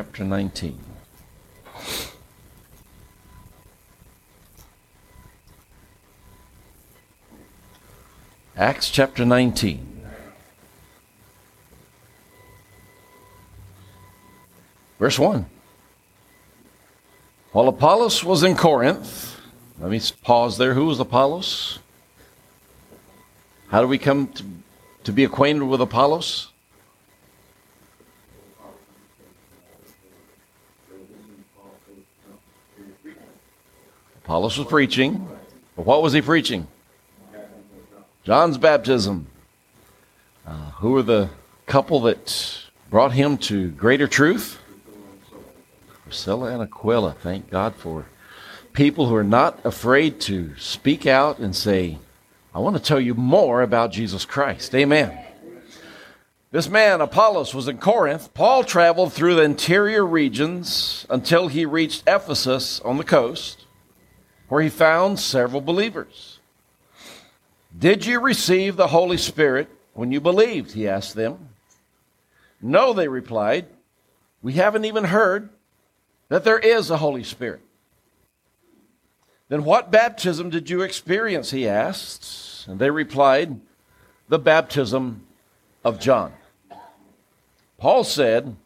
chapter 19. Acts chapter 19. Verse 1. While Apollos was in Corinth, let me pause there. Who was Apollos? How do we come to, to be acquainted with Apollos? Apollos was preaching. But what was he preaching? John's baptism. Uh, who were the couple that brought him to greater truth? Priscilla and Aquila. Thank God for people who are not afraid to speak out and say, I want to tell you more about Jesus Christ. Amen. This man, Apollos, was in Corinth. Paul traveled through the interior regions until he reached Ephesus on the coast, where he found several believers. Did you receive the Holy Spirit when you believed? He asked them. No, they replied. We haven't even heard that there is a Holy Spirit. Then what baptism did you experience? He asked. And they replied, The baptism of John. Paul said,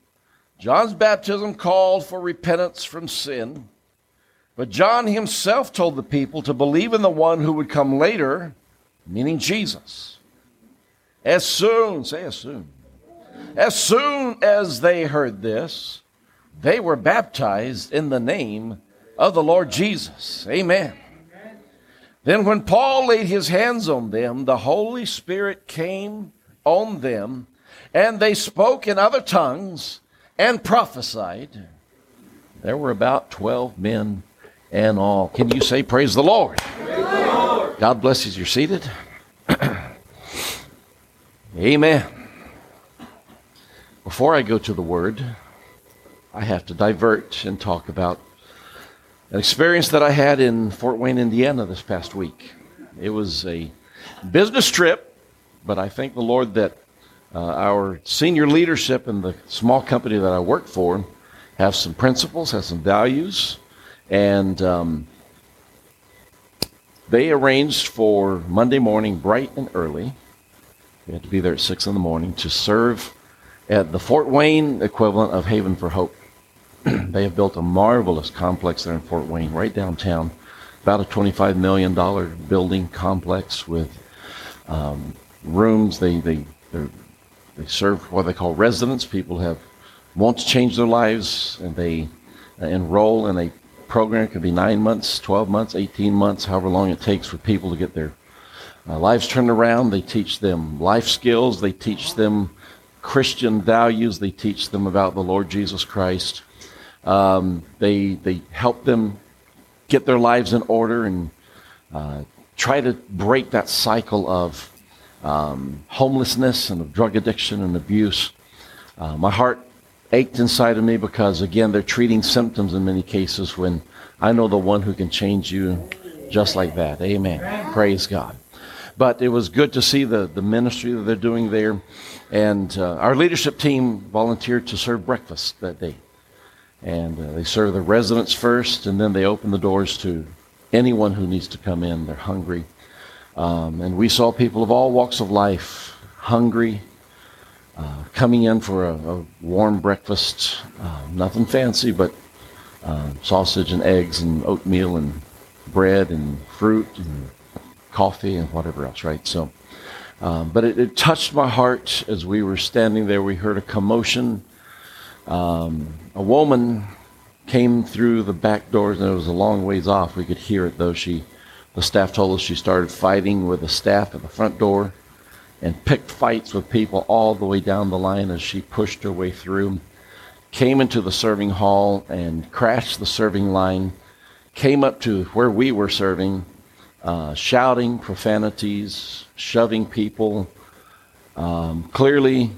John's baptism called for repentance from sin, but John himself told the people to believe in the one who would come later, meaning Jesus. As soon, say as soon, as soon as they heard this, they were baptized in the name of the Lord Jesus. Amen. Then, when Paul laid his hands on them, the Holy Spirit came on them, and they spoke in other tongues and prophesied. There were about 12 men and all. Can you say, Praise the Lord? Praise the Lord. God bless you. You're seated. Amen. Before I go to the word, I have to divert and talk about an experience that I had in Fort Wayne, Indiana this past week. It was a business trip, but I thank the Lord that uh, our senior leadership in the small company that I work for have some principles, have some values, and um, they arranged for Monday morning, bright and early. We had to be there at six in the morning to serve at the Fort Wayne equivalent of Haven for Hope. they have built a marvelous complex there in Fort Wayne, right downtown. About a $25 million building complex with um, rooms. They, they, they serve what they call residents. People have want to change their lives and they uh, enroll in a program. It could be nine months, 12 months, 18 months, however long it takes for people to get their uh, lives turned around. They teach them life skills. They teach them Christian values. They teach them about the Lord Jesus Christ. Um, they they help them get their lives in order and uh, try to break that cycle of um, homelessness and of drug addiction and abuse. Uh, my heart ached inside of me because again they're treating symptoms in many cases when I know the one who can change you just like that. Amen. Praise God. But it was good to see the, the ministry that they're doing there. And uh, our leadership team volunteered to serve breakfast that day. And uh, they serve the residents first, and then they open the doors to anyone who needs to come in. They're hungry. Um, and we saw people of all walks of life hungry, uh, coming in for a, a warm breakfast. Uh, nothing fancy, but uh, sausage and eggs and oatmeal and bread and fruit and coffee and whatever else, right? So, um, but it, it, touched my heart as we were standing there. We heard a commotion um, a woman came through the back doors, and it was a long ways off. We could hear it though. She, the staff told us she started fighting with the staff at the front door, and picked fights with people all the way down the line as she pushed her way through. Came into the serving hall and crashed the serving line. Came up to where we were serving, uh, shouting profanities, shoving people. Um, clearly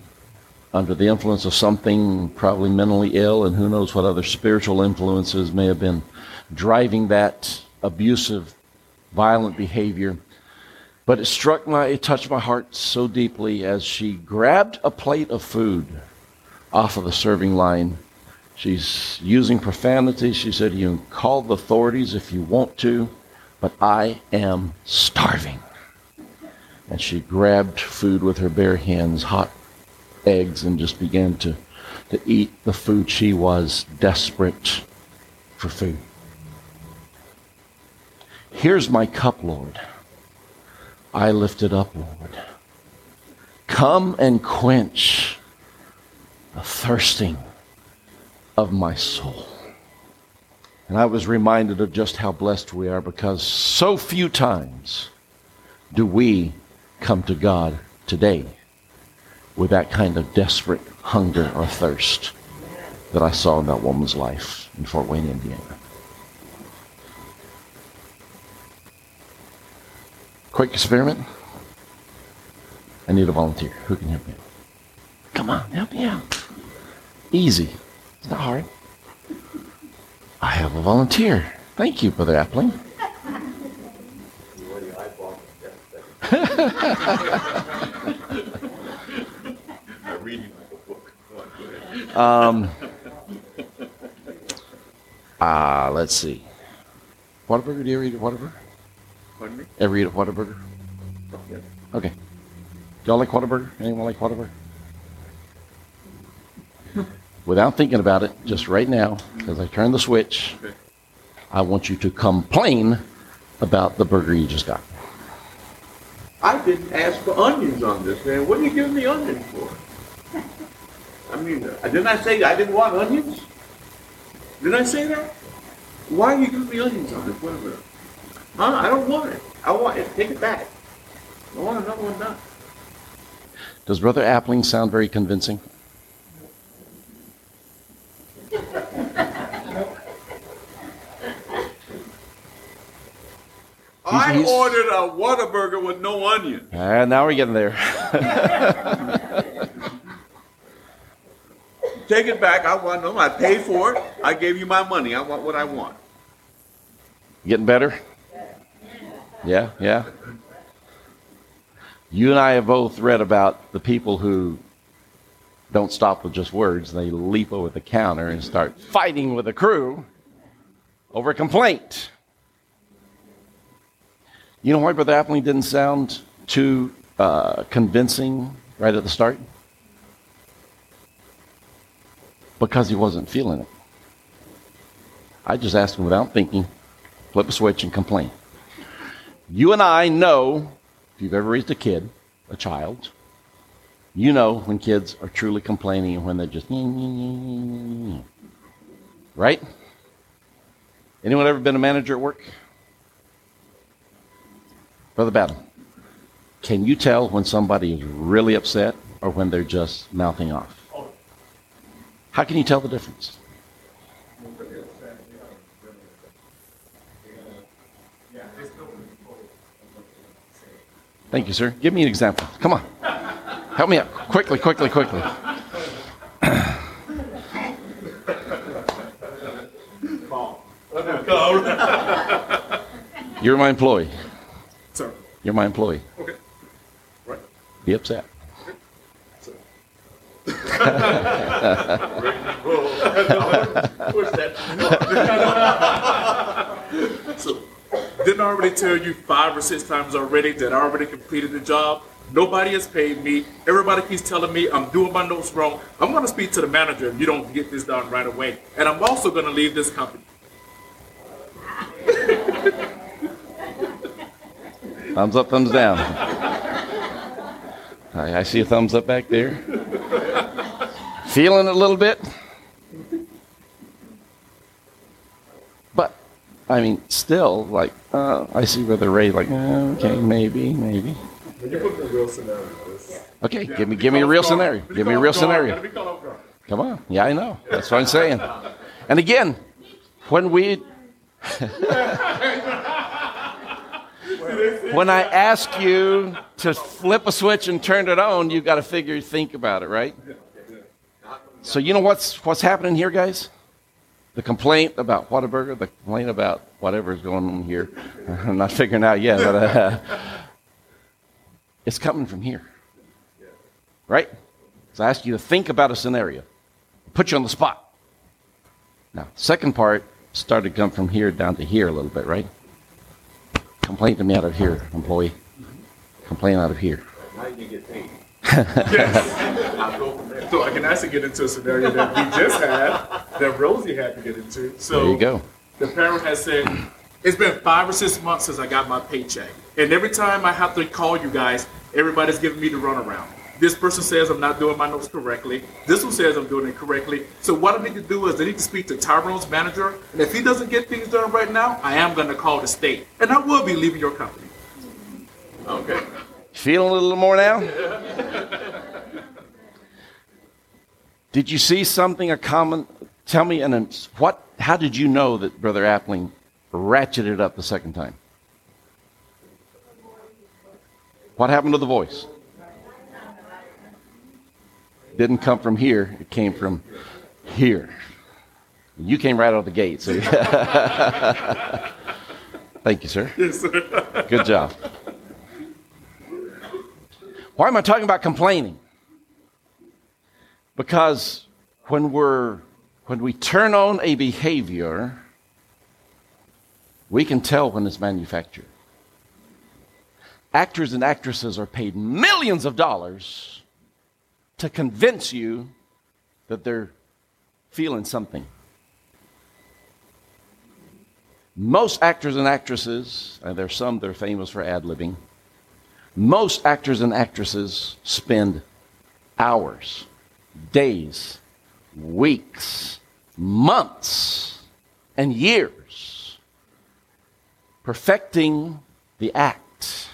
under the influence of something, probably mentally ill, and who knows what other spiritual influences may have been driving that abusive, violent behavior. But it struck my, it touched my heart so deeply as she grabbed a plate of food off of the serving line She's using profanity. She said, You can call the authorities if you want to, but I am starving. And she grabbed food with her bare hands, hot eggs, and just began to, to eat the food. She was desperate for food. Here's my cup, Lord. I lift it up, Lord. Come and quench the thirsting of my soul. And I was reminded of just how blessed we are because so few times do we come to God today with that kind of desperate hunger or thirst that I saw in that woman's life in Fort Wayne, Indiana. Quick experiment. I need a volunteer. Who can help me? Come on, help me out. Easy. It's not hard. I have a volunteer. Thank you, Brother Appling. um, uh, let's see. Whataburger? Do you ever eat Whataburger? Pardon me? Ever eat a Whataburger? Yes. Okay. Do y'all like Whataburger? Anyone like Whataburger? Without thinking about it, just right now, as I turn the switch, Okay. I want you to complain about the burger you just got. I didn't ask for onions on this, man. What are you giving me onions for? I mean, uh, didn't I say I didn't want onions? Didn't I say that? Why are you giving me onions on this? Whatever. Huh? I don't want it. I want it. Take it back. I want another one done. Does Brother Appling sound very convincing? I he's- ordered a Whataburger with no onion. And now we're getting there. Take it back. I want them. I paid for it. I gave you my money. I want what I want. Getting better? Yeah, yeah. You and I have both read about the people who don't stop with just words. They leap over the counter and start fighting with the crew over a complaint. You know why Brother Appling didn't sound too uh, convincing right at the start? Because he wasn't feeling it. I just asked him without thinking, flip a switch and complain. You and I know, if you've ever raised a kid, a child, you know when kids are truly complaining and when they're just, right? Anyone ever been a manager at work? Brother Battle, can you tell when somebody is really upset or when they're just mouthing off? How can you tell the difference? Thank you, sir. Give me an example. Come on. Help me out. Quickly, quickly, quickly. You're my employee. Sir. You're my employee. Okay. Right. Be upset. So, didn't already tell you five or six times already that I already completed the job? Nobody has paid me. Everybody keeps telling me I'm doing my notes wrong. I'm going to speak to the manager if you don't get this done right away. And I'm also going to leave this company. Thumbs up, thumbs down. I, I see a thumbs up back there. Feeling a little bit? I mean, still, like, uh, I see where the Ray, like, uh, okay, maybe, maybe. When you put the real scenario, Okay, give me, give me a real scenario. Give me a real scenario. Come on. Yeah, I know. That's what I'm saying. And again, when we. when I ask you to flip a switch and turn it on, you've got to figure, think about it, right? So you know what's what's happening here, guys? The complaint about Whataburger, the complaint about whatever is going on here. I'm not figuring out yet, but uh, it's coming from here, right? So I ask you to think about a scenario, put you on the spot. Now, second part started to come from here down to here a little bit, right? Complain to me out of here, employee. Complain out of here. How you get paid? Go. So I can actually get into a scenario that we just had, that Rosie had to get into. So There you go. the parent has said, it's been five or six months since I got my paycheck. And every time I have to call you guys, everybody's giving me the runaround. This person says I'm not doing my notes correctly. This one says I'm doing it correctly. So what I need to do is I need to speak to Tyrone's manager. And if he doesn't get things done right now, I am going to call the state. And I will be leaving your company. Okay. Feeling a little more now? did you see something, a common? Tell me, and what? How did you know that Brother Appling ratcheted up the second time? What happened to the voice? Didn't come from here, it came from here. You came right out of the gate, so. Thank you, sir. Yes, sir. Good job. Why am I talking about complaining? Because when we're when we turn on a behavior, we can tell when it's manufactured. Actors and actresses are paid millions of dollars to convince you that they're feeling something. Most actors and actresses, and there's some that are famous for ad libbing, most actors and actresses spend hours, days, weeks, months, and years perfecting the act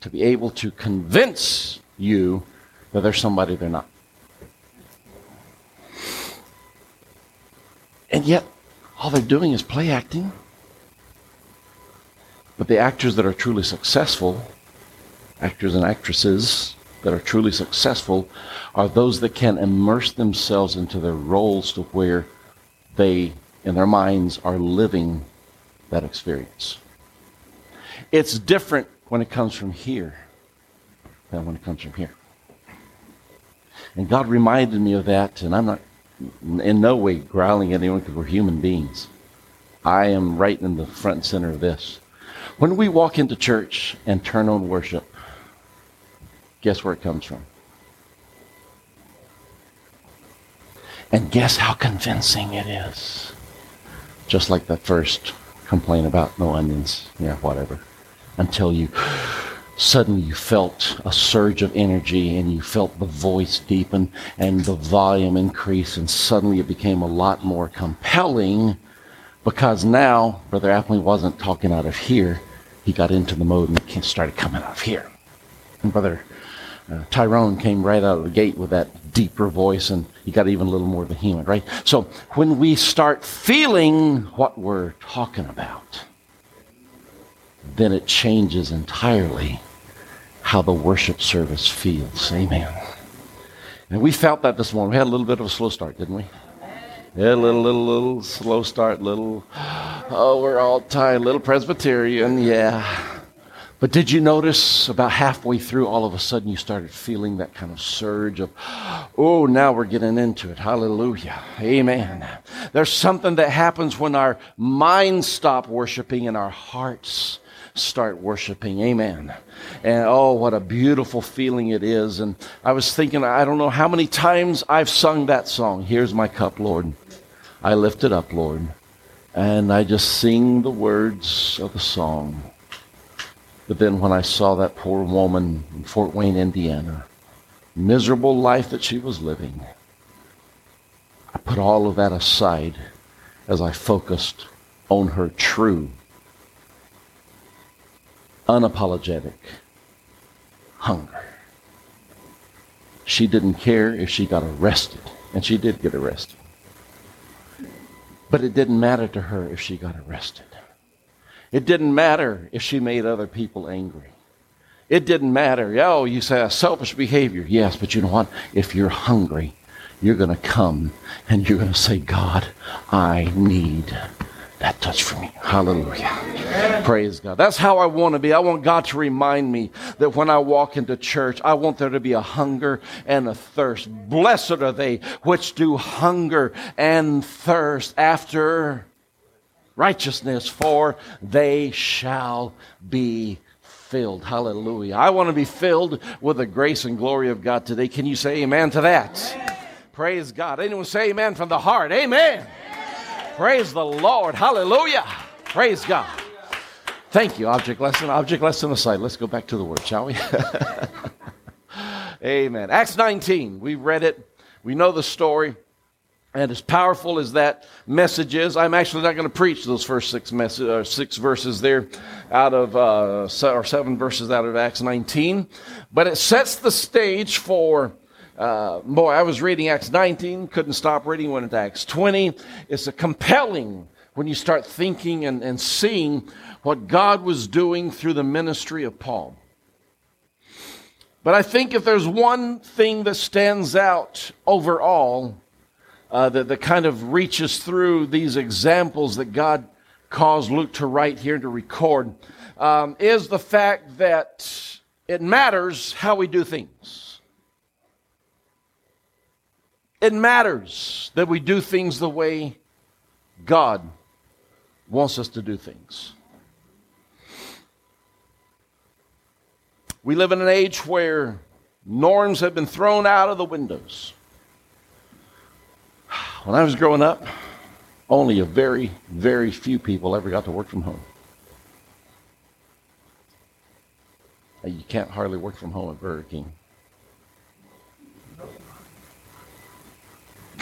to be able to convince you that they're somebody they're not. And yet, all they're doing is play acting. But the actors that are truly successful, actors and actresses that are truly successful, are those that can immerse themselves into their roles to where they, in their minds, are living that experience. It's different when it comes from here than when it comes from here. And God reminded me of that, and I'm not in no way growling at anyone because we're human beings. I am right in the front center of this. When we walk into church and turn on worship, guess where it comes from? And guess how convincing it is? Just like the first complaint about no onions, yeah, whatever. Until you suddenly you felt a surge of energy and you felt the voice deepen and the volume increase and suddenly it became a lot more compelling because now Brother Appling wasn't talking out of here. He got into the mode and started coming out of here. And Brother uh, Tyrone came right out of the gate with that deeper voice and he got even a little more vehement, right? So when we start feeling what we're talking about, then it changes entirely how the worship service feels. Amen. And we felt that this morning. We had a little bit of a slow start, didn't we? Yeah, little, little, little slow start, little, oh, we're all tired, little Presbyterian, yeah. But did you notice about halfway through, all of a sudden you started feeling that kind of surge of, oh, now we're getting into it. Hallelujah. Amen. There's something that happens when our minds stop worshiping and our hearts start worshiping. Amen. And oh, what a beautiful feeling it is. And I was thinking, I don't know how many times I've sung that song. Here's my cup, Lord. I lift it up, Lord. And I just sing the words of the song. But then when I saw that poor woman in Fort Wayne, Indiana, miserable life that she was living, I put all of that aside as I focused on her true, unapologetic hunger. She didn't care if she got arrested, and she did get arrested. But it didn't matter to her if she got arrested. It didn't matter if she made other people angry. It didn't matter. Oh, you say selfish behavior. Yes, but you know what? If you're hungry, you're going to come and you're going to say, God, I need that touch for me. Hallelujah. Praise God. That's how I want to be. I want God to remind me that when I walk into church, I want there to be a hunger and a thirst. Blessed are they which do hunger and thirst after righteousness, for they shall be filled. Hallelujah. I want to be filled with the grace and glory of God today. Can you say amen to that? Amen. Praise God. Anyone say amen from the heart? Amen. amen. Praise the Lord. Hallelujah. Praise God. Thank you. Object lesson, object lesson aside. Let's go back to the word, shall we? amen. Acts 19. We read it. We know the story. And as powerful as that message is, I'm actually not going to preach those first six, message, uh, six verses there out of, uh, or seven verses out of Acts 19. But it sets the stage for, uh, boy, I was reading Acts 19, couldn't stop reading, went into Acts 20. It's a compelling when you start thinking and, and seeing what God was doing through the ministry of Paul. But I think if there's one thing that stands out overall, uh, that, that kind of reaches through these examples that God caused Luke to write here to record um, is the fact that it matters how we do things. It matters that we do things the way God wants us to do things. We live in an age where norms have been thrown out of the windows. When I was growing up, only a very, very few people ever got to work from home. You can't hardly work from home at Burger King.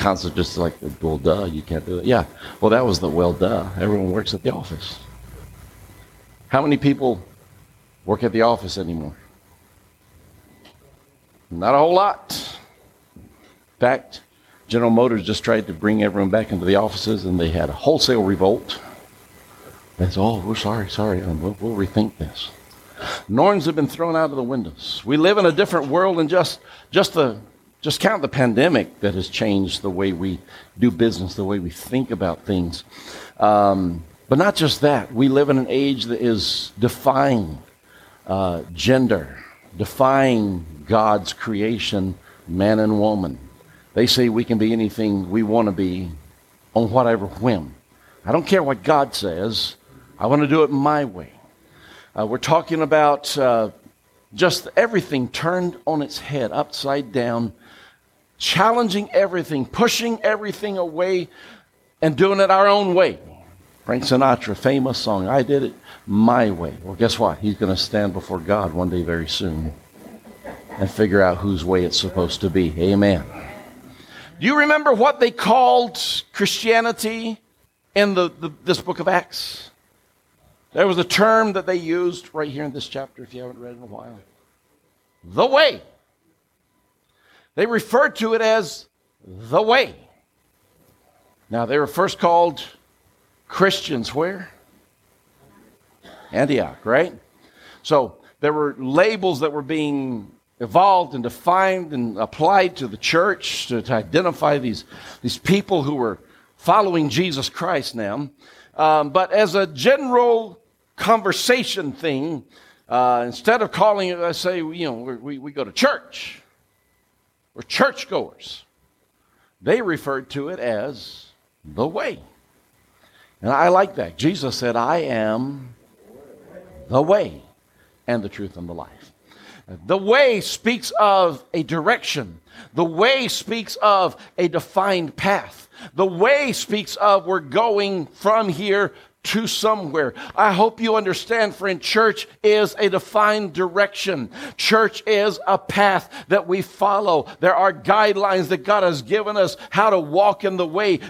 Concept just like, well, duh, you can't do it. Yeah, well, that was the well, duh. Everyone works at the office. How many people work at the office anymore? Not a whole lot. In fact, General Motors just tried to bring everyone back into the offices, and they had a wholesale revolt. They said, "Oh, we're sorry, sorry, um, we'll, we'll rethink this." Norms have been thrown out of the windows. We live in a different world, and just just the just count the pandemic that has changed the way we do business, the way we think about things. Um, but not just that. We live in an age that is defying uh, gender, defying God's creation, man and woman. They say we can be anything we want to be on whatever whim. I don't care what God says. I want to do it my way. Uh, we're talking about uh, just everything turned on its head, upside down, challenging everything, pushing everything away, and doing it our own way. Frank Sinatra, famous song, I did it my way. Well, guess what? He's going to stand before God one day very soon and figure out whose way it's supposed to be. Amen. Do you remember what they called Christianity in the, the, this book of Acts? There was a term that they used right here in this chapter, if you haven't read in a while. The way. They refer to it as the way. Now, they were first called Christians where? Antioch, right? So there were labels that were being evolved and defined and applied to the church to, to identify these, these people who were following Jesus Christ now. Um, but as a general conversation thing, uh, instead of calling it, I say, you know, we, we go to church. We're churchgoers. They referred to it as the way. And I like that. Jesus said, I am the way and the truth and the life. The way speaks of a direction. The way speaks of a defined path. The way speaks of we're going from here to somewhere. I hope you understand, friend, church is a defined direction. Church is a path that we follow. There are guidelines that God has given us how to walk in the way.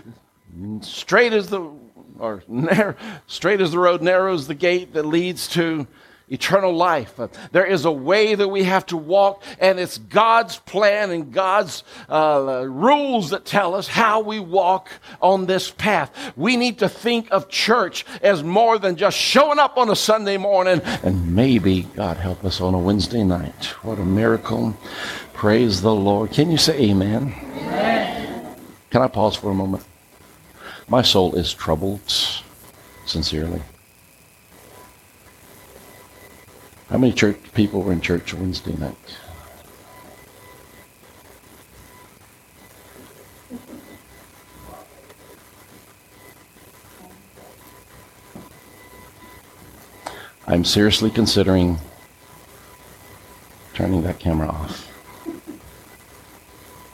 Straight as the or narrow, straight as the road, narrow is the gate that leads to eternal life. There is a way that we have to walk, and it's God's plan and God's uh, rules that tell us how we walk on this path. We need to think of church as more than just showing up on a Sunday morning and maybe, God help us, on a Wednesday night. What a miracle. Praise the Lord. Can you say amen? amen. Can I pause for a moment? My soul is troubled sincerely? How many church people were in church Wednesday night? I'm seriously considering turning that camera off.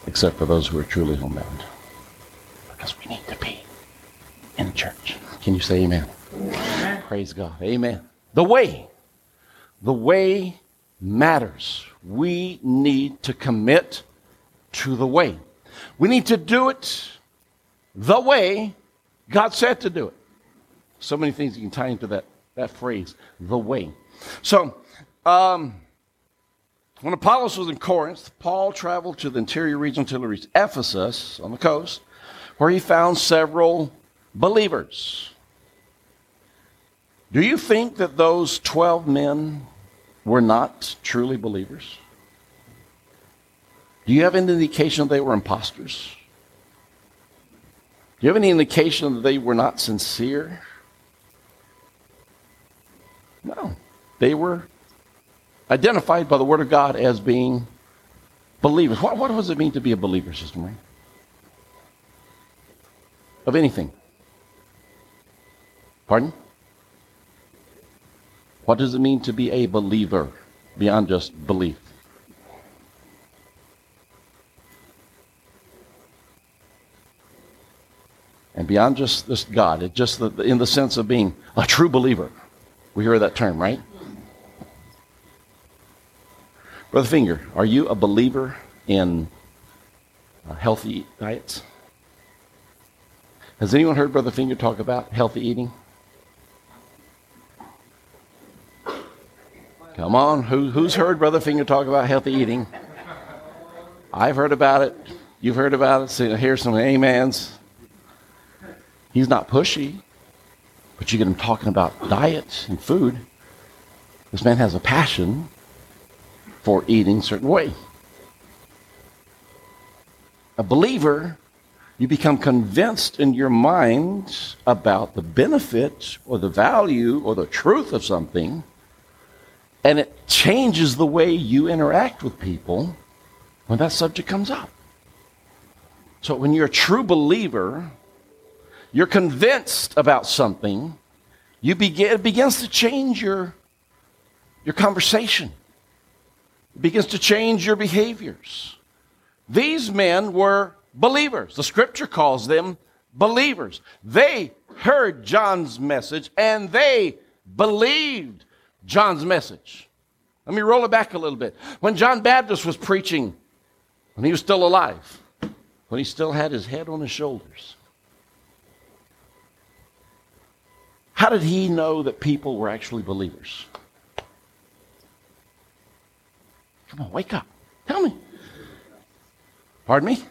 Except for those who are truly homebound. Because we need to be in church. Can you say amen? amen? Praise God. Amen. The way. The way matters. We need to commit to the way. We need to do it the way God said to do it. So many things you can tie into that, that phrase, the way. So, um, when Apollos was in Corinth, Paul traveled to the interior region until he reached Ephesus on the coast, where he found several believers. Do you think that those 12 men were not truly believers? Do you have any indication that they were imposters? Do you have any indication that they were not sincere? No. They were identified by the Word of God as being believers. What, what does it mean to be a believer, Sister Marie? Of anything. Pardon? What does it mean to be a believer beyond just belief? And beyond just this God, it just the, in the sense of being a true believer. We hear that term, right? Brother Finger, are you a believer in uh, healthy diets? Has anyone heard Brother Finger talk about healthy eating? Come on, Who, who's heard Brother Finger talk about healthy eating? I've heard about it. You've heard about it. So here's some amens. He's not pushy, but you get him talking about diet and food. This man has a passion for eating a certain way. A believer, you become convinced in your mind about the benefit or the value or the truth of something, and it changes the way you interact with people when that subject comes up. So when you're a true believer, you're convinced about something, you begin, it begins to change your, your conversation begins to change your behaviors. These men were believers. The scripture calls them believers. They heard John's message and they believed John's message. Let me roll it back a little bit. When John Baptist was preaching, when he was still alive, when he still had his head on his shoulders, how did he know that people were actually believers? Come on, wake up. Tell me. Pardon me?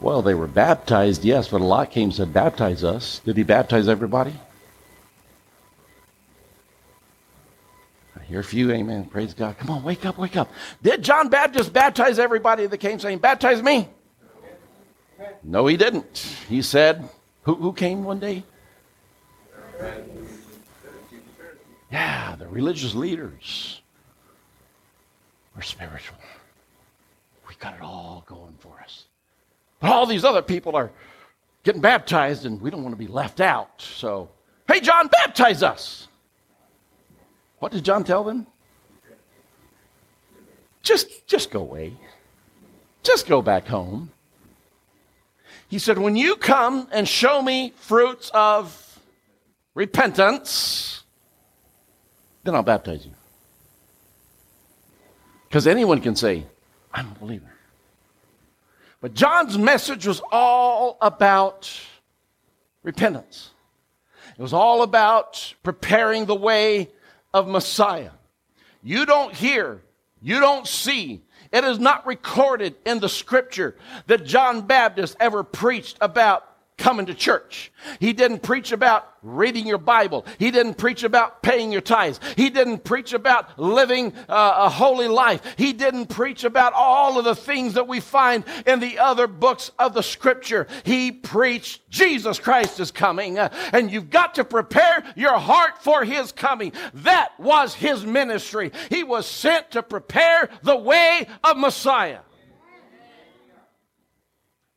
Well, they were baptized, yes, but a lot came said, Baptize us. Did he baptize everybody? A few, amen. Praise God. Come on, wake up, wake up. Did John Baptist baptize everybody that came saying, Baptize me? No, he didn't. He said, Who, who came one day? Yeah, the religious leaders. We're spiritual. We got it all going for us. But all these other people are getting baptized and we don't want to be left out. So, hey, John, baptize us. What did John tell them? Just, just go away. Just go back home. He said, When you come and show me fruits of repentance, then I'll baptize you. Because anyone can say, I'm a believer. But John's message was all about repentance. It was all about preparing the way of Messiah. You don't hear, you don't see, it is not recorded in the scripture that John Baptist ever preached about coming to church. He didn't preach about reading your Bible. He didn't preach about paying your tithes. He didn't preach about living uh, a holy life. He didn't preach about all of the things that we find in the other books of the scripture. He preached Jesus Christ is coming, uh, and you've got to prepare your heart for his coming. That was his ministry. He was sent to prepare the way of Messiah.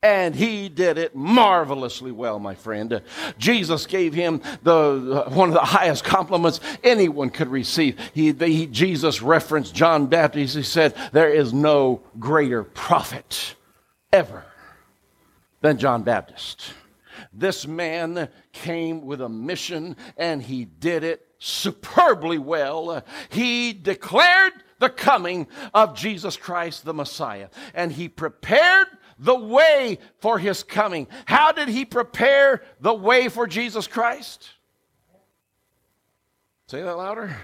And he did it marvelously well, my friend. Jesus gave him the one of the highest compliments anyone could receive. He, he, Jesus referenced John Baptist. He said, "There is no greater prophet ever than John Baptist." This man came with a mission, and he did it superbly well. He declared the coming of Jesus Christ, the Messiah, and he prepared the way for his coming. How did he prepare the way for Jesus Christ? Say that louder.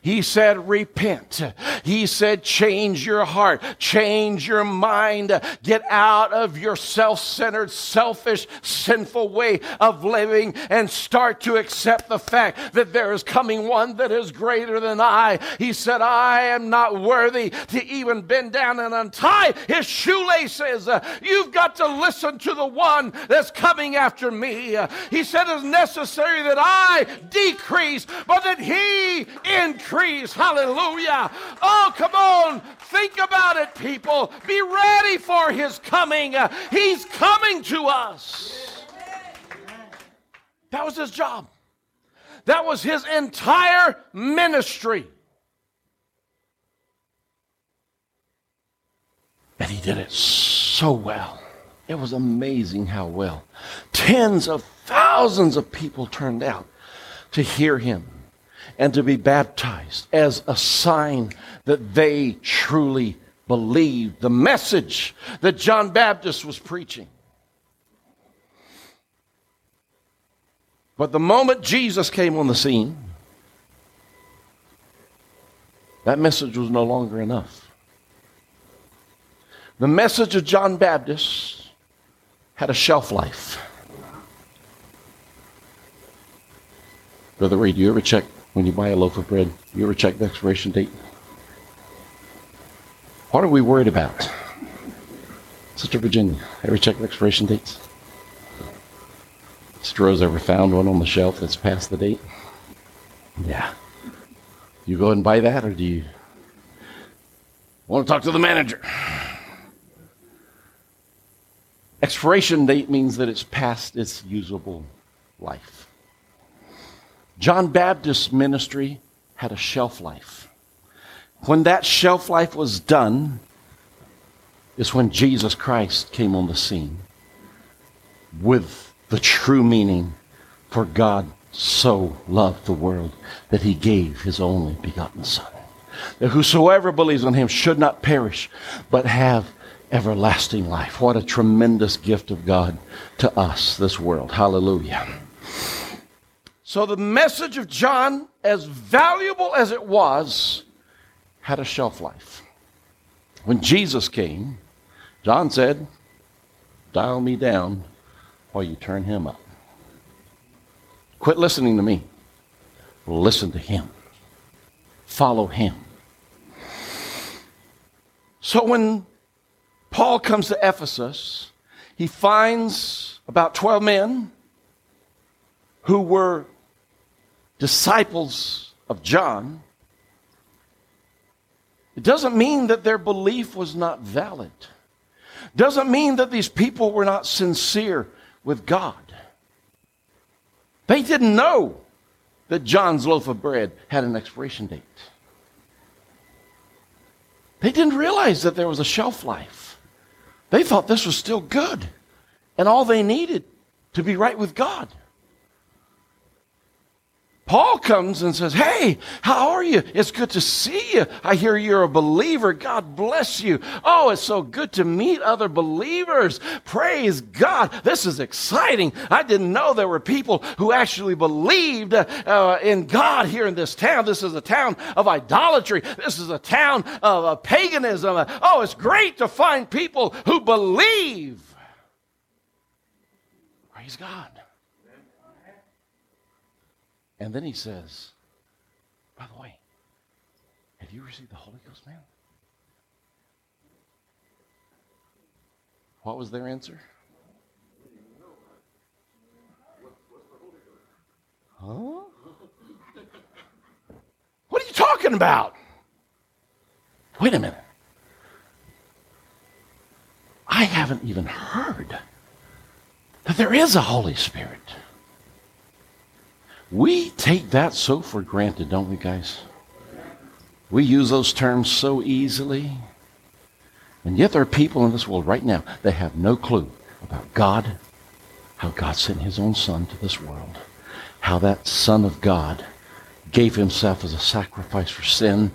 He said, repent. He said, change your heart, change your mind, get out of your self centered, selfish, sinful way of living and start to accept the fact that there is coming one that is greater than I. He said, I am not worthy to even bend down and untie his shoelaces. You've got to listen to the one that's coming after me. He said, it's necessary that I decrease, but that he increase increase. Hallelujah. Oh, come on. Think about it, people. Be ready for his coming. Uh, he's coming to us. That was his job. That was his entire ministry. And he did it so well. It was amazing how well. Tens of thousands of people turned out to hear him and to be baptized as a sign that they truly believed the message that John Baptist was preaching. But the moment Jesus came on the scene, that message was no longer enough. The message of John Baptist had a shelf life. Brother Reed, you ever check when you buy a loaf of bread? You ever check the expiration date? What are we worried about? Sister Virginia, ever check the expiration dates? Sister Rose ever found one on the shelf that's past the date? Yeah. You go and buy that, or do you want to talk to the manager? Expiration date means that it's past its usable life. John Baptist's ministry had a shelf life. When that shelf life was done, is when Jesus Christ came on the scene with the true meaning for God so loved the world that he gave his only begotten Son. That whosoever believes on him should not perish, but have everlasting life. What a tremendous gift of God to us, this world. Hallelujah. So the message of John, as valuable as it was, had a shelf life. When Jesus came, John said, Dial me down while you turn him up. Quit listening to me. Listen to him. Follow him. So when Paul comes to Ephesus, he finds about 12 men who were disciples of John, it doesn't mean that their belief was not valid. Doesn't mean that these people were not sincere with God. They didn't know that John's loaf of bread had an expiration date. They didn't realize that there was a shelf life. They thought this was still good and all they needed to be right with God. Paul comes and says, Hey, how are you? It's good to see you. I hear you're a believer. God bless you. Oh, it's so good to meet other believers. Praise God. This is exciting. I didn't know there were people who actually believed uh, in God here in this town. This is a town of idolatry. This is a town of uh, paganism. Oh, it's great to find people who believe. Praise God. And then he says, by the way, have you received the Holy Ghost, man? What was their answer? Huh? What are you talking about? Wait a minute. I haven't even heard that there is a Holy Spirit. We take that so for granted, don't we, guys? We use those terms so easily. And yet there are people in this world right now that have no clue about God, how God sent his own Son to this world, how that Son of God gave himself as a sacrifice for sin,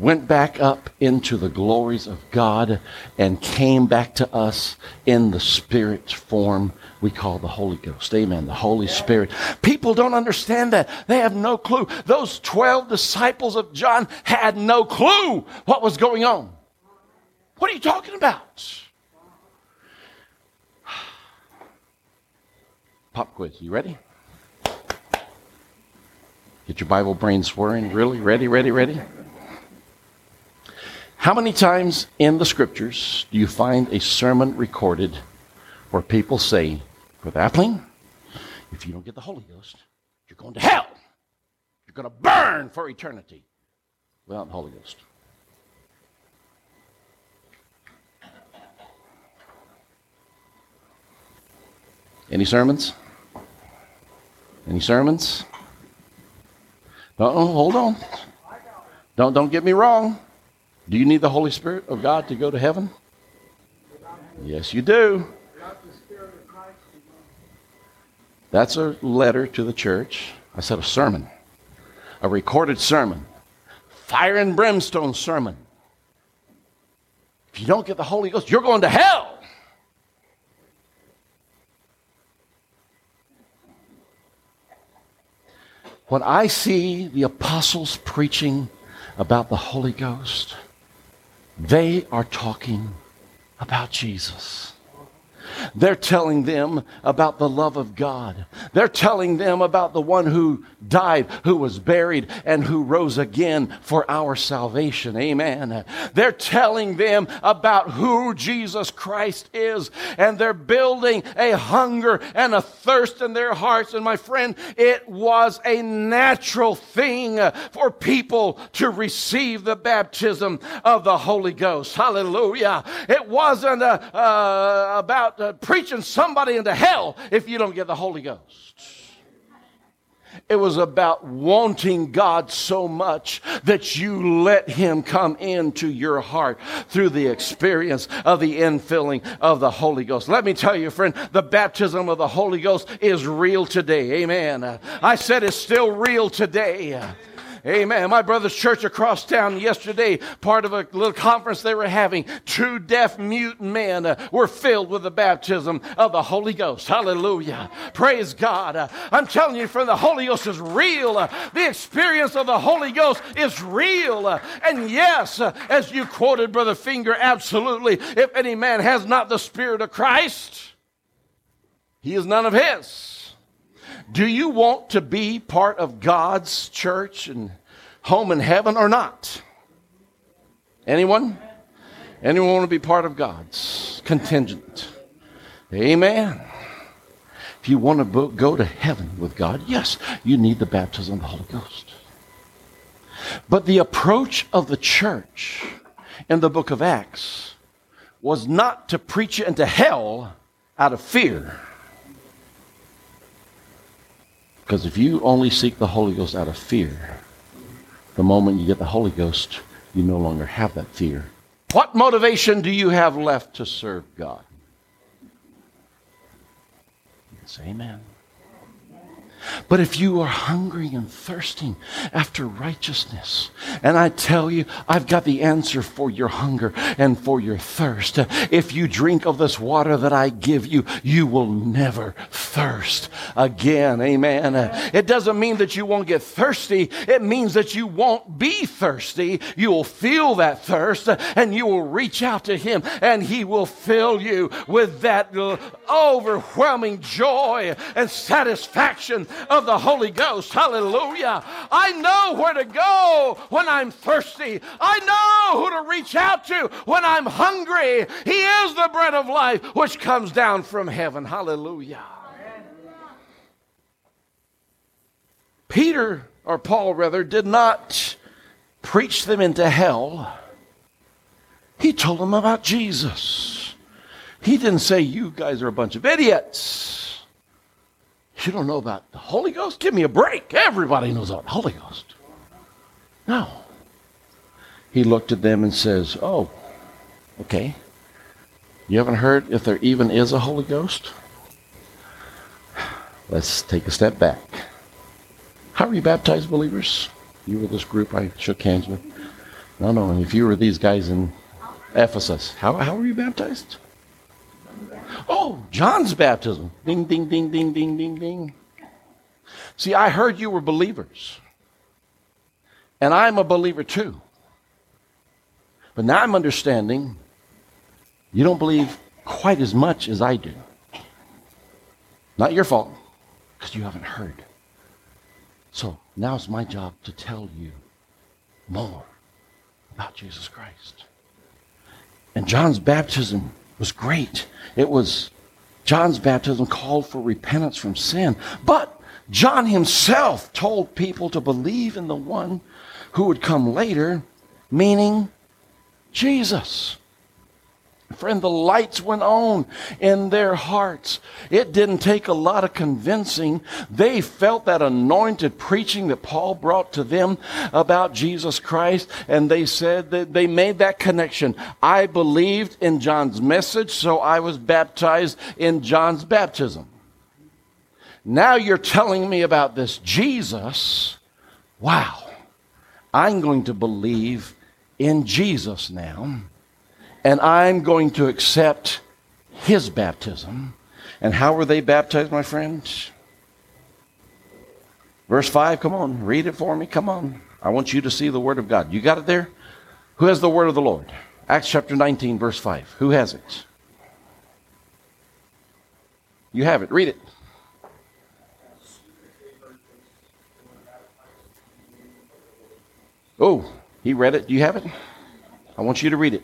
went back up into the glories of God, and came back to us in the Spirit form we call the Holy Ghost. Amen. The Holy Spirit. People don't understand that. They have no clue. Those 12 disciples of John had no clue what was going on. What are you talking about? Pop quiz. You ready? Get your Bible brain swirling. Really? Ready, ready, ready? How many times in the scriptures do you find a sermon recorded where people say, Brother Appling, if you don't get the Holy Ghost, you're going to hell. You're going to burn for eternity without the Holy Ghost. Any sermons? Any sermons? Uh-oh, hold on. Don't, don't get me wrong. Do you need the Holy Spirit of God to go to heaven? Yes, you do. That's a letter to the church. I said a sermon, a recorded sermon, fire and brimstone sermon. If you don't get the Holy Ghost, you're going to hell. When I see the apostles preaching about the Holy Ghost, they are talking about Jesus. They're telling them about the love of God. They're telling them about the one who died, who was buried, and who rose again for our salvation. Amen. They're telling them about who Jesus Christ is, and they're building a hunger and a thirst in their hearts. And my friend, it was a natural thing for people to receive the baptism of the Holy Ghost. Hallelujah. It wasn't uh, uh, about uh, preaching somebody into hell if you don't get the Holy Ghost. It was about wanting God so much that you let Him come into your heart through the experience of the infilling of the Holy Ghost. Let me tell you, friend, the baptism of the Holy Ghost is real today. Amen. I said it's still real today. Amen. My brother's church across town yesterday, part of a little conference they were having, two deaf mute men uh, were filled with the baptism of the Holy Ghost. Hallelujah. Praise God. Uh, I'm telling you, friend, the Holy Ghost is real. Uh, the experience of the Holy Ghost is real. Uh, and yes, uh, as you quoted, Brother Finger, absolutely. If any man has not the Spirit of Christ, he is none of his. Do you want to be part of God's church and home in heaven or not? Anyone? Anyone want to be part of God's contingent? Amen. If you want to go to heaven with God, yes, you need the baptism of the Holy Ghost. But the approach of the church in the book of Acts was not to preach into hell out of fear because if you only seek the Holy Ghost out of fear, the moment you get the Holy Ghost, you no longer have that fear. What motivation do you have left to serve God? Say amen. But if you are hungry and thirsting after righteousness, and I tell you, I've got the answer for your hunger and for your thirst. If you drink of this water that I give you, you will never thirst again. Amen. It doesn't mean that you won't get thirsty. It means that you won't be thirsty. You will feel that thirst and you will reach out to Him and He will fill you with that overwhelming joy and satisfaction of the Holy Ghost. Hallelujah. I know where to go when I'm thirsty. I know who to reach out to when I'm hungry. He is the bread of life which comes down from heaven. Hallelujah. Peter, or Paul rather, did not preach them into hell. He told them about Jesus. He didn't say, You guys are a bunch of idiots. You don't know about the Holy Ghost? Give me a break. Everybody knows about the Holy Ghost. No. He looked at them and says, Oh, okay. You haven't heard if there even is a Holy Ghost? Let's take a step back. How are you baptized, believers? You were this group I shook hands with. No, no. And if you were these guys in Ephesus, how, how were you baptized? Oh, John's baptism. Ding, ding, ding, ding, ding, ding, ding. See, I heard you were believers. And I'm a believer too. But now I'm understanding you don't believe quite as much as I do. Not your fault, because you haven't heard. So now it's my job to tell you more about Jesus Christ. And John's baptism was great. It was John's baptism called for repentance from sin. But John himself told people to believe in the one who would come later, meaning Jesus. Friend, the lights went on in their hearts. It didn't take a lot of convincing. They felt that anointed preaching that Paul brought to them about Jesus Christ, and they said that they made that connection. I believed in John's message, so I was baptized in John's baptism. Now you're telling me about this Jesus. Wow. I'm going to believe in Jesus now and I'm going to accept his baptism. And how were they baptized, my friends? Verse 5, come on, read it for me. Come on. I want you to see the Word of God. You got it there? Who has the Word of the Lord? Acts chapter 19, verse 5. Who has it? You have it. Read it. Oh, he read it. Do you have it? I want you to read it.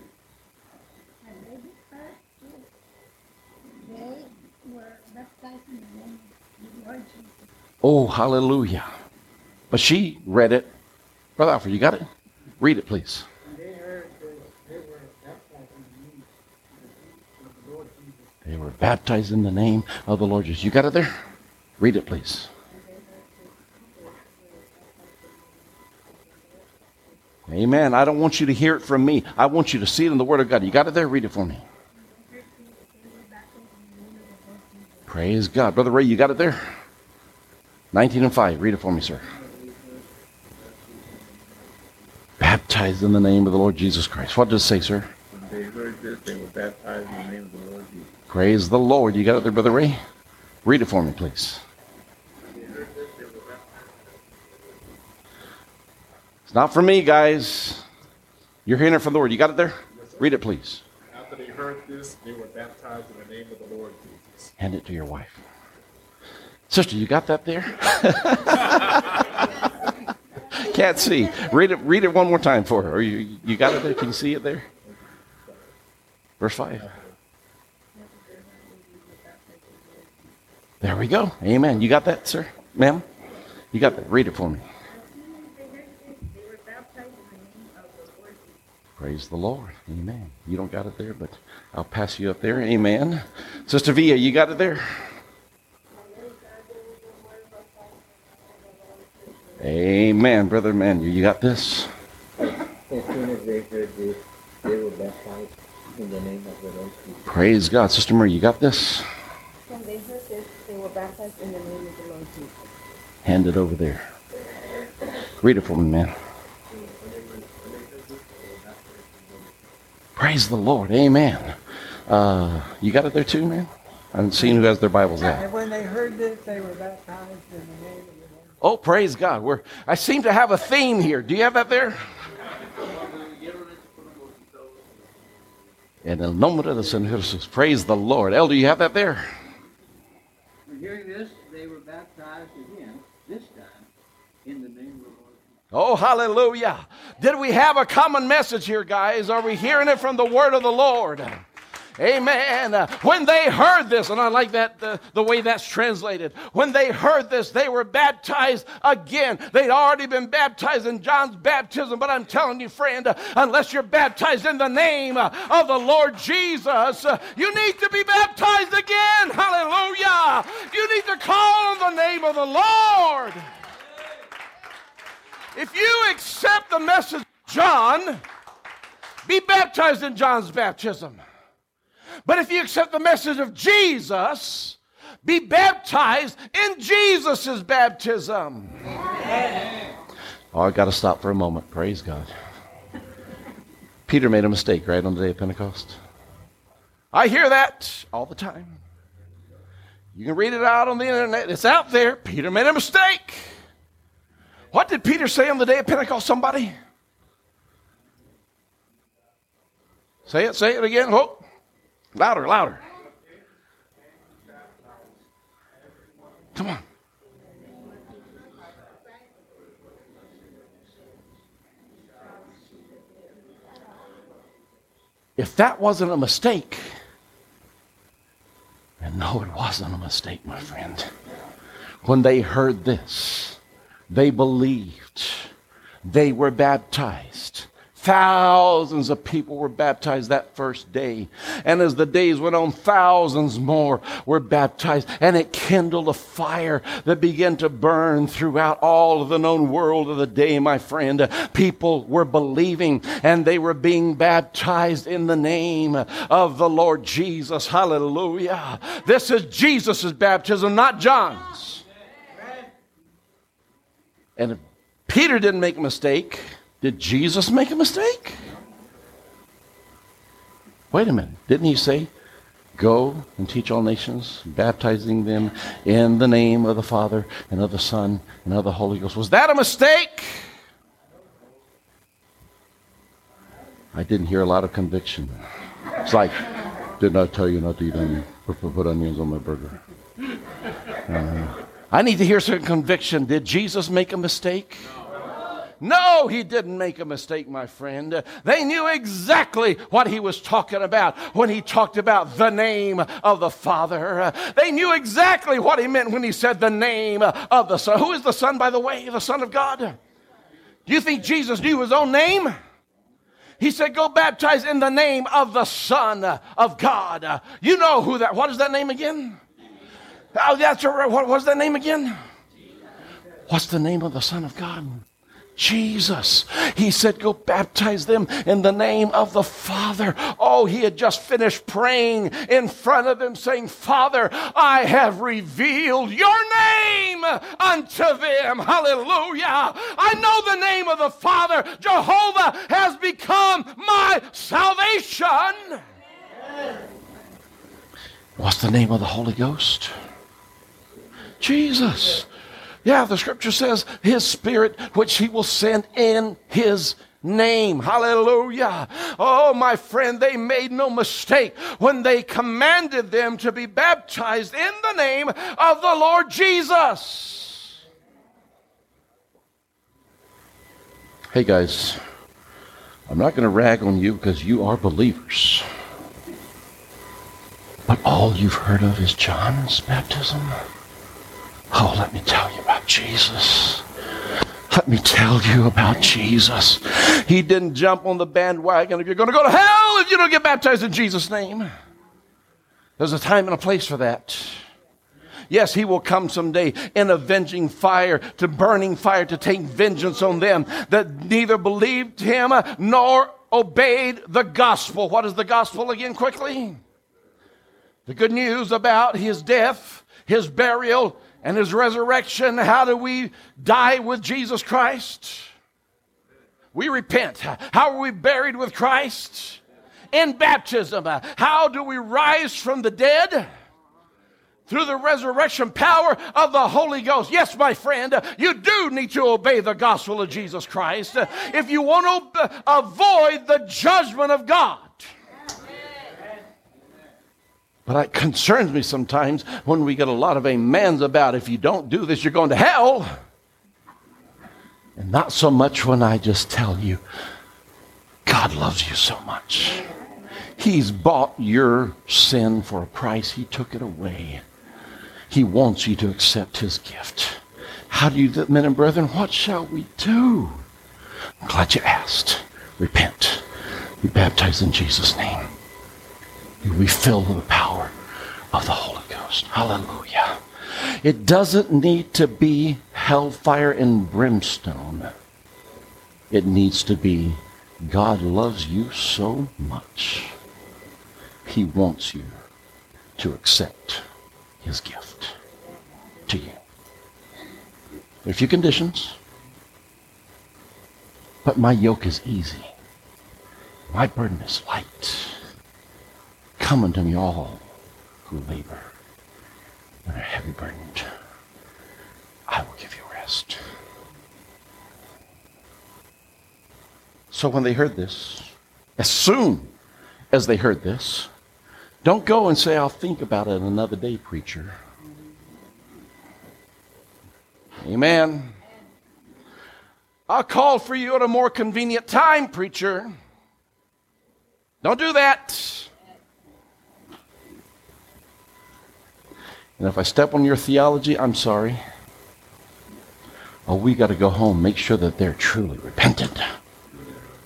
Oh, hallelujah. But she read it. Brother Alfred, you got it? Read it, please. They were baptized in the name of the Lord Jesus. You got it there? Read it, please. Amen. I don't want you to hear it from me. I want you to see it in the Word of God. You got it there? Read it for me. Praise God. Brother Ray, you got it there? 19 and 5. Read it for me, sir. Baptized in the name of the Lord Jesus Christ. What does it say, sir? When they heard this, they were baptized in the name of the Lord Jesus. Praise the Lord. You got it there, Brother Ray? Read it for me, please. It's not for me, guys. You're hearing it from the Lord. You got it there? Read it, please. After they heard this, they were baptized in the name of the Lord Jesus. Hand it to your wife. Sister, you got that there? Can't see. Read it. Read it one more time for her. You, you got it there? Can you see it there? Verse five. There we go. Amen. You got that, sir, ma'am? You got that? Read it for me. Praise the Lord. Amen. You don't got it there, but I'll pass you up there. Amen. Sister Via, you got it there? Amen, brother man. You got this? As soon as they heard this, they were baptized in the name of the Lord Jesus. Praise God. Sister Marie, you got this? When they heard this, they were baptized in the name of the Lord Jesus. hand it over there. Read it for me, man. Praise the Lord. Amen. Uh, you got it there too, man? I haven't seen who has their Bibles out. And when they heard this, they were baptized in the name of the Lord. Oh, praise God. We're, I seem to have a theme here. Do you have that there? En el nombre de San Jesús. Praise the Lord. Elder, you have that there? And hearing this, they were baptized again, this time, in the name of the Lord. Oh, hallelujah. Did we have a common message here, guys? Are we hearing it from the word of the Lord? Amen. When they heard this, and I like that uh, the way that's translated. When they heard this, they were baptized again. They'd already been baptized in John's baptism, but I'm telling you, friend, unless you're baptized in the name of the Lord Jesus, you need to be baptized again. Hallelujah. You need to call on the name of the Lord. If you accept the message John, be baptized in John's baptism. But if you accept the message of Jesus, be baptized in Jesus' baptism. Oh, I got to stop for a moment. Praise God. Peter made a mistake, right, on the day of Pentecost. I hear that all the time. You can read it out on the internet, it's out there. Peter made a mistake. What did Peter say on the day of Pentecost? Somebody? Say it, say it again. Whoa. Louder, louder. Come on. If that wasn't a mistake, and no, it wasn't a mistake, my friend. When they heard this, they believed. They were baptized. Thousands of people were baptized that first day. And as the days went on, thousands more were baptized. And it kindled a fire that began to burn throughout all of the known world of the day, my friend. People were believing and they were being baptized in the name of the Lord Jesus. Hallelujah. This is Jesus' baptism, not John's. And if Peter didn't make a mistake, did Jesus make a mistake? Wait a minute. Didn't he say, Go and teach all nations, baptizing them in the name of the Father and of the Son and of the Holy Ghost? Was that a mistake? I didn't hear a lot of conviction. It's like, didn't I tell you not to eat onions? Put, onions on my burger. Uh, I need to hear some conviction. Did Jesus make a mistake? No, he didn't make a mistake, my friend. They knew exactly what he was talking about when he talked about the name of the Father. They knew exactly what he meant when he said the name of the Son. Who is the Son, by the way? The Son of God? Do you think Jesus knew his own name? He said, Go baptize in the name of the Son of God. You know who that, what is that name again? Oh, that's a, what was that name again? What's the name of the Son of God? Jesus. He said, Go baptize them in the name of the Father. Oh, he had just finished praying in front of them, saying, Father, I have revealed your name unto them. Hallelujah. I know the name of the Father. Jehovah has become my salvation. What's the name of the Holy Ghost? Jesus. Yeah, the scripture says his spirit, which he will send in his name. Hallelujah. Oh, my friend, they made no mistake when they commanded them to be baptized in the name of the Lord Jesus. Hey, guys, I'm not going to rag on you because you are believers. But all you've heard of is John's baptism. Oh, let me tell you about Jesus. Let me tell you about Jesus. He didn't jump on the bandwagon if you're going to go to hell if you don't get baptized in Jesus' name. There's a time and a place for that. Yes, he will come someday in avenging fire, to burning fire, to take vengeance on them that neither believed him nor obeyed the gospel. What is the gospel again, quickly? The good news about his death, his burial, and his resurrection, how do we die with Jesus Christ? We repent. How are we buried with Christ? In baptism. How do we rise from the dead? Through the resurrection power of the Holy Ghost. Yes, my friend, you do need to obey the gospel of Jesus Christ if you want to avoid the judgment of God. But it concerns me sometimes when we get a lot of amens about if you don't do this, you're going to hell. And not so much when I just tell you, God loves you so much. He's bought your sin for a price, He took it away. He wants you to accept His gift. How do you, men and brethren, what shall we do? I'm glad you asked. Repent. Be baptized in Jesus' name. You'll be filled with the power of the Holy Ghost. Hallelujah. It doesn't need to be hellfire and brimstone. It needs to be God loves you so much. He wants you to accept his gift to you. There are a few conditions, but my yoke is easy. My burden is light. Come unto me all who labor and are heavy burdened. I will give you rest. So when they heard this, as soon as they heard this, don't go and say, I'll think about it another day, preacher. Amen. I'll call for you at a more convenient time, preacher. Don't do that. And if I step on your theology, I'm sorry. Oh, we got to go home, make sure that they're truly repentant.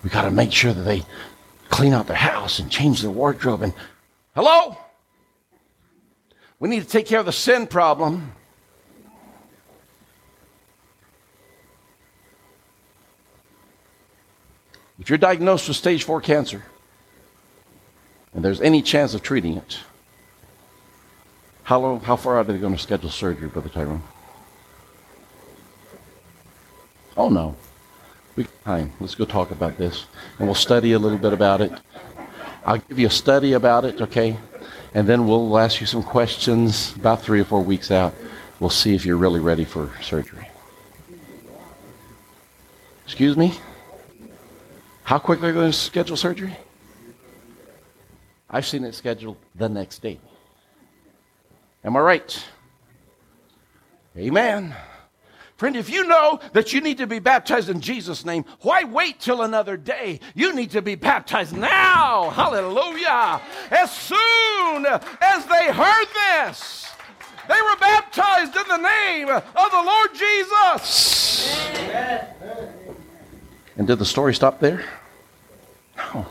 We got to make sure that they clean out their house and change their wardrobe. And hello? We need to take care of the sin problem. If you're diagnosed with stage four cancer and there's any chance of treating it, how, long, how far out are they going to schedule surgery, Brother Tyrone? Oh, no. We time. Let's go talk about this. And we'll study a little bit about it. I'll give you a study about it, okay? And then we'll ask you some questions about three or four weeks out. We'll see if you're really ready for surgery. Excuse me? How quickly are they going to schedule surgery? I've seen it scheduled the next day. Am I right? Amen. Friend, if you know that you need to be baptized in Jesus' name, why wait till another day? You need to be baptized now. Hallelujah. As soon as they heard this, they were baptized in the name of the Lord Jesus. And did the story stop there? No.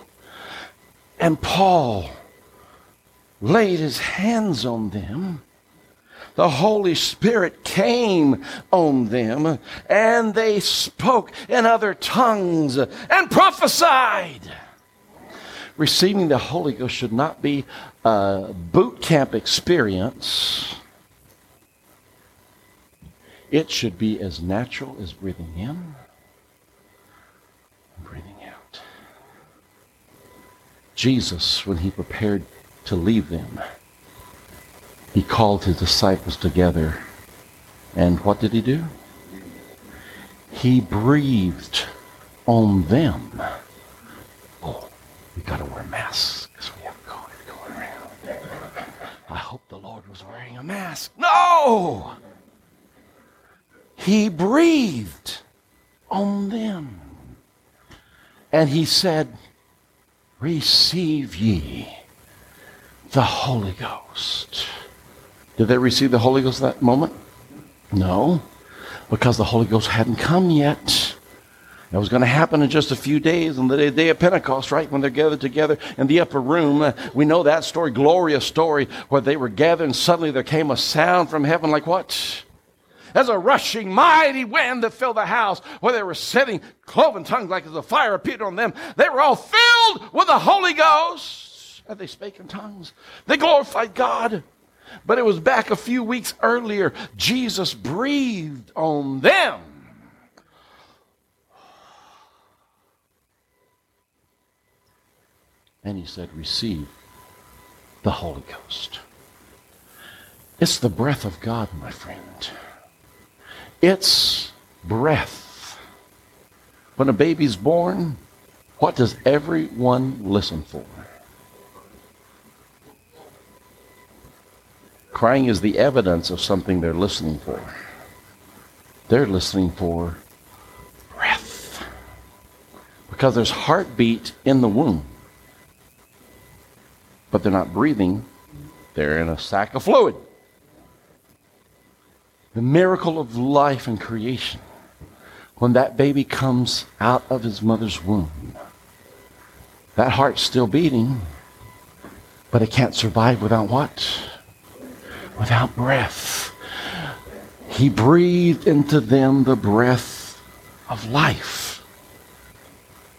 And Paul laid his hands on them, the Holy Spirit came on them, and they spoke in other tongues and prophesied. Receiving the Holy Ghost should not be a boot camp experience. It should be as natural as breathing in and breathing out. Jesus, when he prepared to leave them, he called his disciples together. And what did he do? He breathed on them. Oh, we got to wear masks because we have COVID going around. I hope the Lord was wearing a mask. No! He breathed on them. And he said, Receive ye the Holy Ghost. Did they receive the Holy Ghost at that moment? No, because the Holy Ghost hadn't come yet. It was going to happen in just a few days on the day of Pentecost, right? When they're gathered together in the upper room. Uh, we know that story, glorious story, where they were gathered and suddenly there came a sound from heaven like what? As a rushing mighty wind that filled the house where they were sitting, cloven tongues like as a fire appeared on them. They were all filled with the Holy Ghost. And they spake in tongues. They glorified God. But it was back a few weeks earlier. Jesus breathed on them. And he said, Receive the Holy Ghost. It's the breath of God, my friend. It's breath. When a baby's born, what does everyone listen for? Crying is the evidence of something they're listening for. They're listening for breath. Because there's heartbeat in the womb. But they're not breathing, they're in a sack of fluid. The miracle of life and creation. When that baby comes out of his mother's womb, that heart's still beating, but it can't survive without what? Without breath. He breathed into them the breath of life.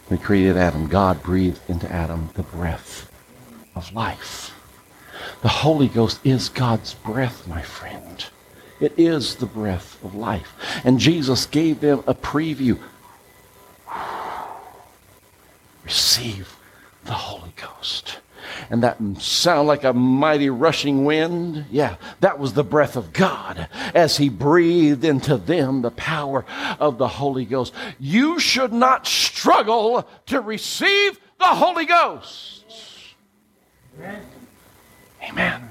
He created Adam, God breathed into Adam the breath of life. The Holy Ghost is God's breath, my friend. It is the breath of life. And Jesus gave them a preview. Receive the Holy Ghost. And that sound like a mighty rushing wind. Yeah, that was the breath of God as He breathed into them the power of the Holy Ghost. You should not struggle to receive the Holy Ghost. Amen.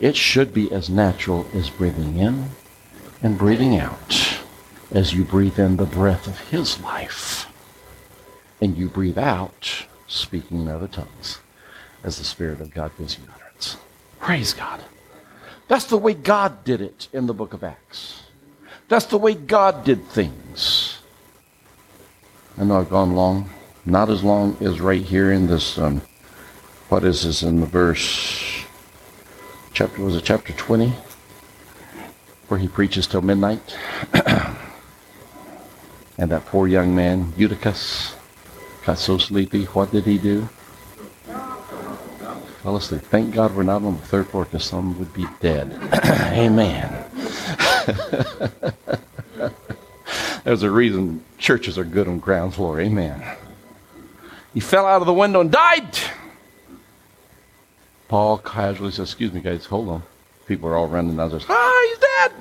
It should be as natural as breathing in and breathing out as you breathe in the breath of His life and you breathe out speaking in other tongues as the Spirit of God gives you utterance. Praise God. That's the way God did it in the book of Acts. That's the way God did things. I know I've gone long, not as long as right here in this, um, what is this in the verse, chapter, was it chapter 20? Where he preaches till midnight. and that poor young man, Eutychus, got so sleepy. What did he do? Asleep. Thank God we're not on the third floor because some would be dead. Amen. There's a reason churches are good on ground floor. Amen. He fell out of the window and died. Paul casually says, Excuse me, guys, hold on. People are all running down Others, Ah, he's dead.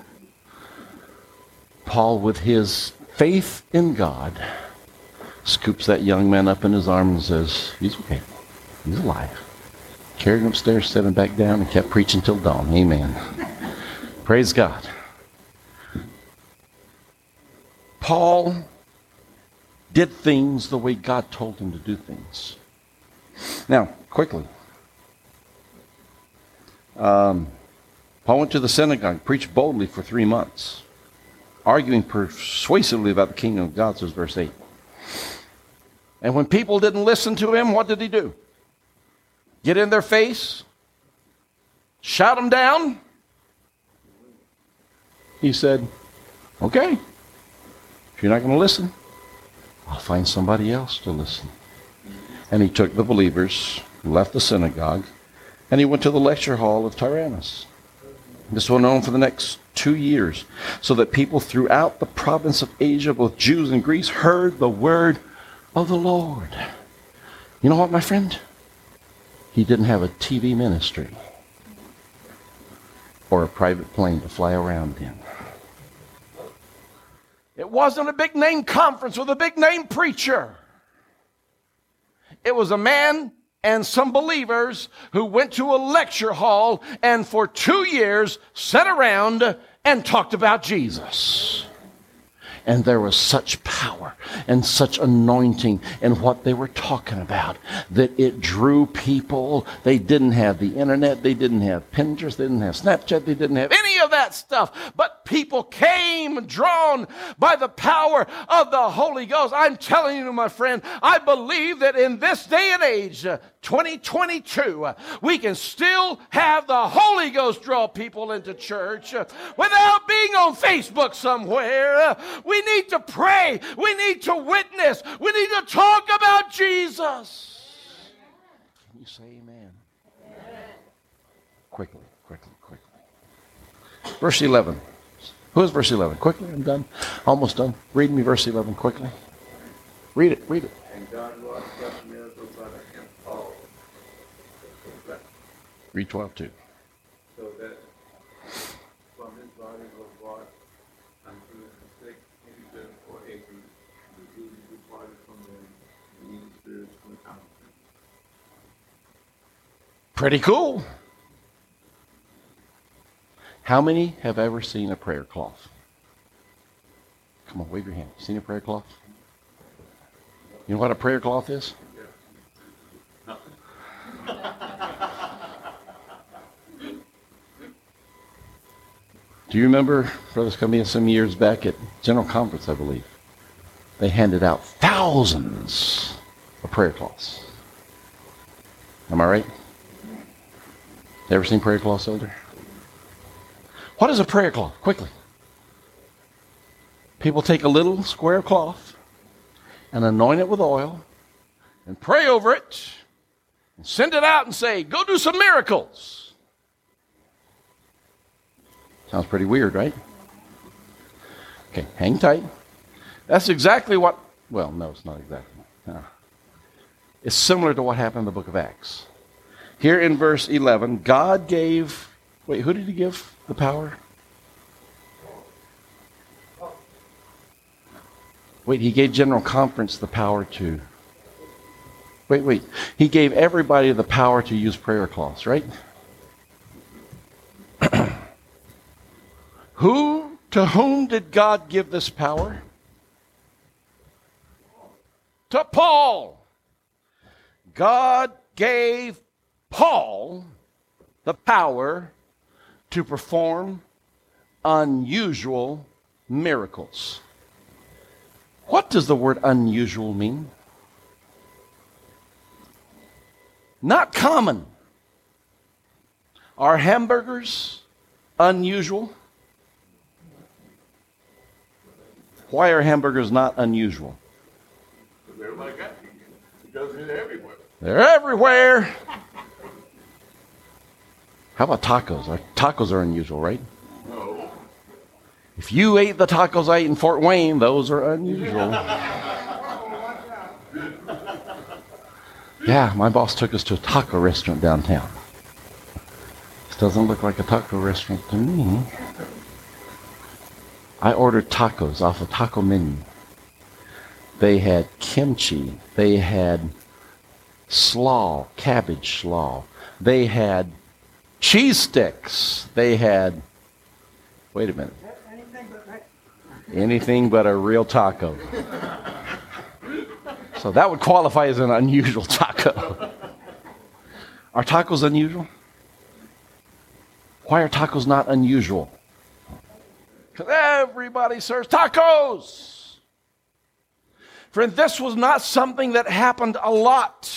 Paul, with his faith in God, scoops that young man up in his arms and says, He's okay. He's alive. Carried him upstairs, set him back down, and kept preaching till dawn. Amen. Praise God. Paul did things the way God told him to do things. Now, quickly. Um, Paul went to the synagogue, preached boldly for three months, arguing persuasively about the kingdom of God, says verse 8. And when people didn't listen to him, what did he do? Get in their face? Shout them down? He said, Okay, if you're not going to listen, I'll find somebody else to listen. And he took the believers, left the synagogue, and he went to the lecture hall of Tyrannus. This went on for the next two years, so that people throughout the province of Asia, both Jews and Greeks, heard the word of the Lord. You know what, my friend? He didn't have a TV ministry or a private plane to fly around in. It wasn't a big name conference with a big name preacher. It was a man and some believers who went to a lecture hall and for two years sat around and talked about Jesus. And there was such power and such anointing in what they were talking about that it drew people. They didn't have the internet, they didn't have Pinterest, they didn't have Snapchat, they didn't have any of that stuff. But people came drawn by the power of the Holy Ghost. I'm telling you, my friend, I believe that in this day and age, uh, 2022, uh, we can still have the Holy Ghost draw people into church uh, without being on Facebook somewhere. We need to pray. We need to witness. We need to talk about Jesus. Can you say amen? amen. Quickly, quickly. Verse 11. Who is verse 11? Quickly, I'm done. Almost done. Read me verse 11 quickly. Read it, read it. And God wrought such miracles by him all. Read 12 too. So that from his body was brought unto the sick Peter or Acres, the Jews departed from them, the evil spirits went out. Pretty cool. How many have ever seen a prayer cloth? Come on, wave your hand. Seen a prayer cloth? You know what a prayer cloth is? Do you remember, Brothers Coming in some years back at General Conference, I believe? They handed out thousands of prayer cloths. Am I right? Ever seen prayer cloths, Elder? What is a prayer cloth? Quickly. People take a little square cloth and anoint it with oil and pray over it and send it out and say, Go do some miracles. Sounds pretty weird, right? Okay, hang tight. That's exactly what, well, no, it's not exactly. No. It's similar to what happened in the book of Acts. Here in verse 11, God gave, wait, who did he give the power? Wait, he gave General Conference the power to. Wait, wait. He gave everybody the power to use prayer cloths, right? who, to whom did God give this power? To Paul. God gave Paul the power to perform unusual miracles. What does the word unusual mean? Not common. Are hamburgers unusual? Why are hamburgers not unusual? Everybody got. Because they're everywhere. They're everywhere. How about tacos? Our tacos are unusual, right? No. If you ate the tacos I ate in Fort Wayne, those are unusual. Yeah, my boss took us to a taco restaurant downtown. This doesn't look like a taco restaurant to me. I ordered tacos off a taco menu. They had kimchi. They had slaw, cabbage slaw. They had cheese sticks. They had, wait a minute, Anything but a real taco. So that would qualify as an unusual taco. Are tacos unusual? Why are tacos not unusual? Because everybody serves tacos. Friend, this was not something that happened a lot.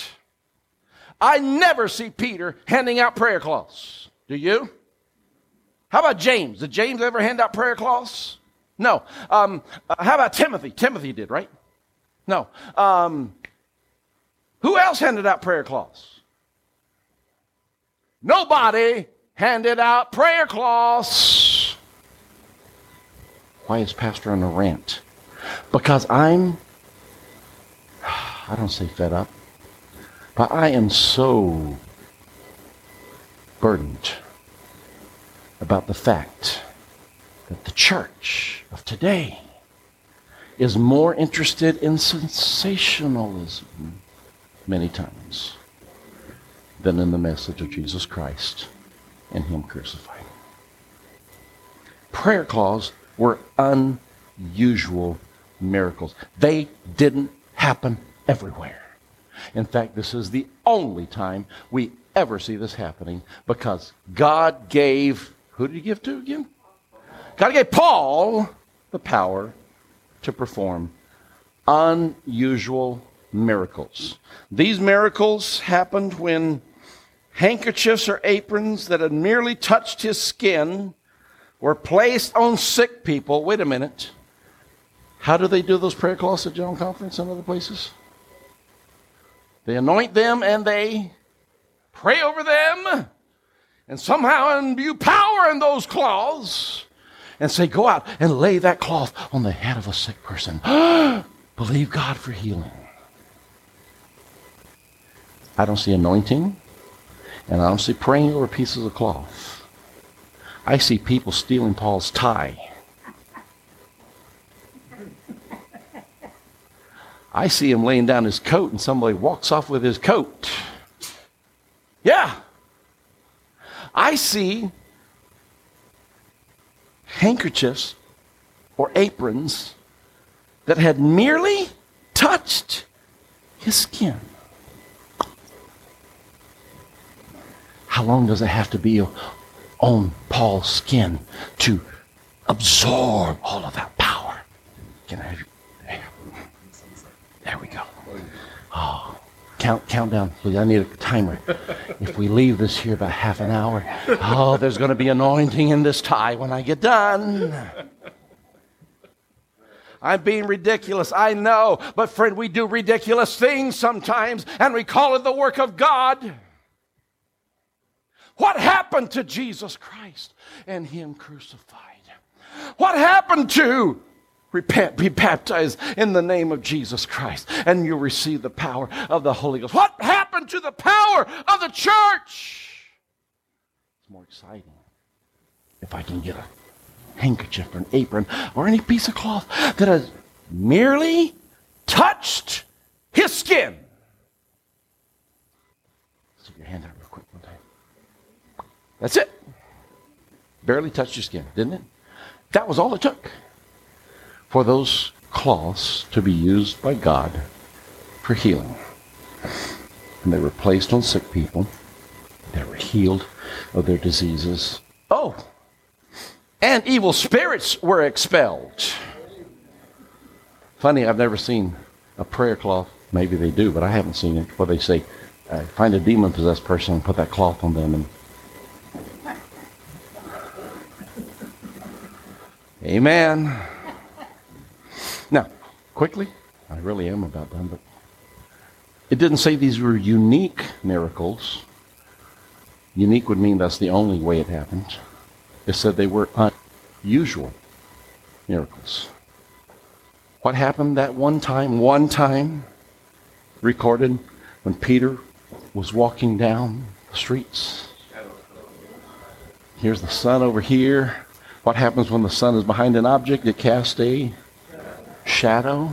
I never see Peter handing out prayer cloths. Do you? How about James? Did James ever hand out prayer cloths? No. Um, uh, how about Timothy? Timothy did, right? No. Um, who else handed out prayer cloths? Nobody handed out prayer cloths. Why is Pastor on a rant? Because I'm, I don't say fed up, but I am so burdened about the fact that the church of today is more interested in sensationalism many times than in the message of Jesus Christ and Him crucified. Prayer calls were unusual miracles. They didn't happen everywhere. In fact, this is the only time we ever see this happening because God gave, who did He give to again? God gave Paul the power to perform unusual miracles. These miracles happened when handkerchiefs or aprons that had merely touched his skin were placed on sick people. Wait a minute. How do they do those prayer cloths at General Conference and other places? They anoint them and they pray over them and somehow imbue power in those claws and say, Go out and lay that cloth on the head of a sick person. Believe God for healing. I don't see anointing, and I don't see praying over pieces of cloth. I see people stealing Paul's tie. I see him laying down his coat, and somebody walks off with his coat. Yeah. I see handkerchiefs or aprons that had merely touched his skin. How long does it have to be on Paul's skin to absorb all of that power? Can I? There, we go. Oh, count, count down, please. I need a timer. If we leave this here about half an hour, oh, there's going to be anointing in this tie when I get done. I'm being ridiculous, I know, but friend, we do ridiculous things sometimes, and we call it the work of God. What happened to Jesus Christ and Him crucified? What happened to repent, be baptized in the name of Jesus Christ, and you'll receive the power of the Holy Ghost? What happened to the power of the church? It's more exciting if I can get a handkerchief or an apron or any piece of cloth that has merely touched his skin. Stick your hand out real quick one time. That's it. Barely touched your skin, didn't it? That was all it took for those cloths to be used by God for healing. And they were placed on sick people. They were healed of their diseases. Oh, and evil spirits were expelled. Funny, I've never seen a prayer cloth. Maybe they do, but I haven't seen it. Where they say, uh, find a demon possessed person and put that cloth on them. And Amen. Now, quickly, I really am about done, but it didn't say these were unique miracles. Unique would mean that's the only way it happened. It said they were unusual miracles. What happened that one time, one time, recorded when Peter was walking down the streets? Here's the sun over here. What happens when the sun is behind an object? It casts a shadow.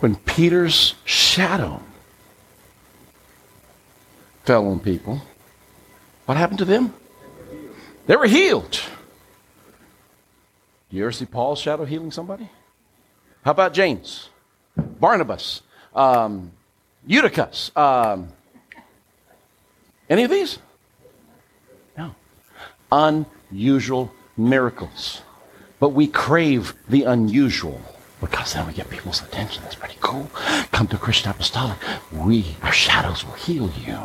When Peter's shadow fell on people, what happened to them? They were healed. Do You ever see Paul's shadow healing somebody? How about James, Barnabas, um, Eutychus? Um, any of these? No. Unusual miracles. But we crave the unusual because then we get people's attention. That's pretty cool. Come to Christian Apostolic. We, our shadows will heal you.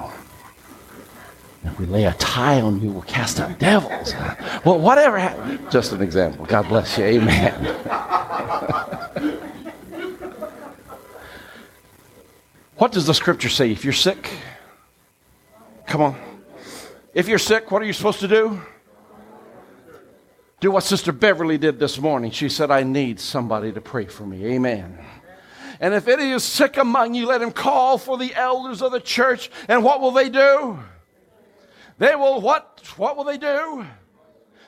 If we lay a tie on you, we'll cast out devils. Well, whatever. Ha- Just an example. God bless you. Amen. what does the scripture say? If you're sick, come on. If you're sick, what are you supposed to do? Do what Sister Beverly did this morning. She said, I need somebody to pray for me. Amen. And if any is sick among you, let him call for the elders of the church. And what will they do? They will what? What will they do?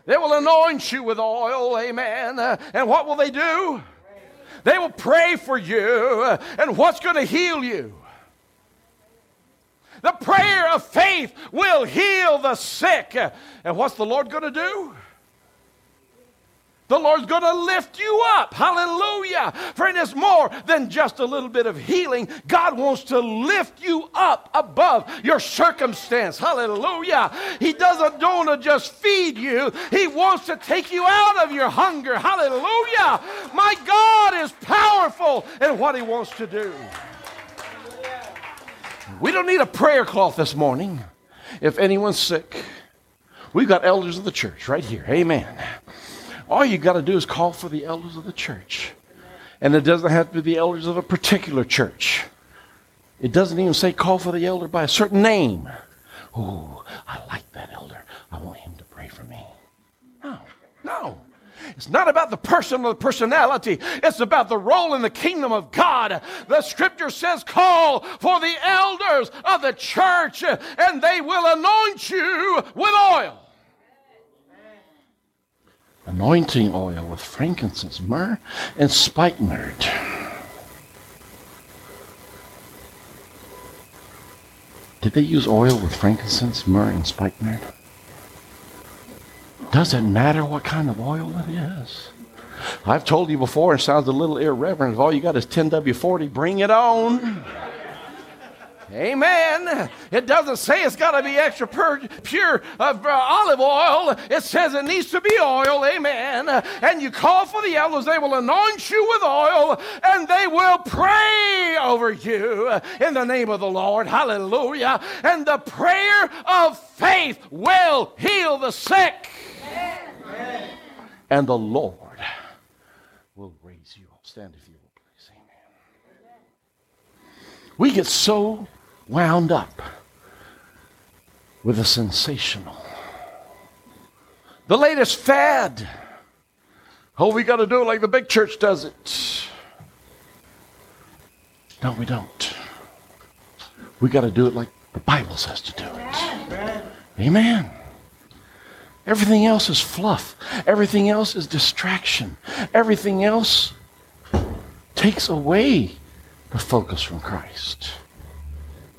They will anoint you with oil, amen. And what will they do? They will pray for you. And what's going to heal you? The prayer of faith will heal the sick. And what's the Lord going to do? The Lord's going to lift you up. Hallelujah. Friend, it's more than just a little bit of healing. God wants to lift you up above your circumstance. Hallelujah. He doesn't want to just feed you, He wants to take you out of your hunger. Hallelujah. My God is powerful in what He wants to do. We don't need a prayer cloth this morning. If anyone's sick, we've got elders of the church right here. Amen. All you got to do is call for the elders of the church. And it doesn't have to be the elders of a particular church. It doesn't even say call for the elder by a certain name. Ooh, I like that elder. I want him to pray for me. No, no. It's not about the person or the personality. It's about the role in the kingdom of God. The scripture says, call for the elders of the church, and they will anoint you with oil. Anointing oil with frankincense, myrrh, and spikenard. Did they use oil with frankincense, myrrh, and spikenard? Doesn't matter what kind of oil it is. I've told you before, it sounds a little irreverent. If all you got is 10W40, bring it on. Amen. It doesn't say it's got to be extra pur- pure uh, olive oil. It says it needs to be oil. Amen. And you call for the elders, they will anoint you with oil and they will pray over you in the name of the Lord. Hallelujah. And the prayer of faith will heal the sick. And the Lord will raise you up. Stand if you will, please. Amen. We get so wound up with the sensational. The latest fad. Oh, we got to do it like the big church does it. No, we don't. We got to do it like the Bible says to do it. Amen. Everything else is fluff. Everything else is distraction. Everything else takes away the focus from Christ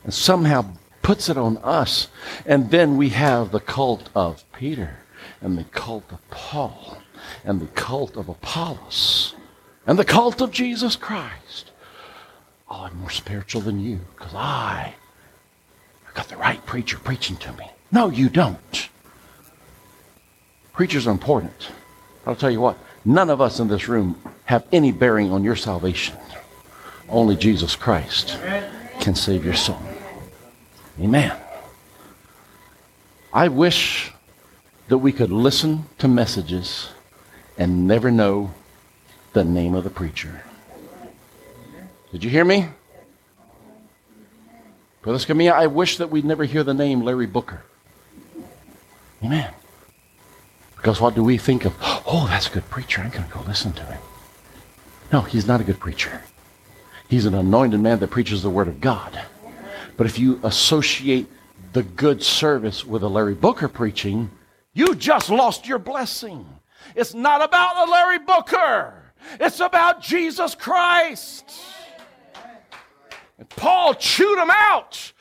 and somehow puts it on us. And then we have the cult of Peter and the cult of Paul and the cult of Apollos and the cult of Jesus Christ. Oh, I'm more spiritual than you because I I got the right preacher preaching to me. No, you don't. Preachers are important. I'll tell you what, none of us in this room have any bearing on your salvation. Only Jesus Christ can save your soul. Amen. I wish that we could listen to messages and never know the name of the preacher. Did you hear me? Brother Scamilla, I wish that we'd never hear the name Larry Booker. Amen. Because what do we think of? Oh, that's a good preacher. I'm going to go listen to him. No, he's not a good preacher. He's an anointed man that preaches the Word of God. But if you associate the good service with a Larry Booker preaching, you just lost your blessing. It's not about a Larry Booker, it's about Jesus Christ. And Paul chewed him out.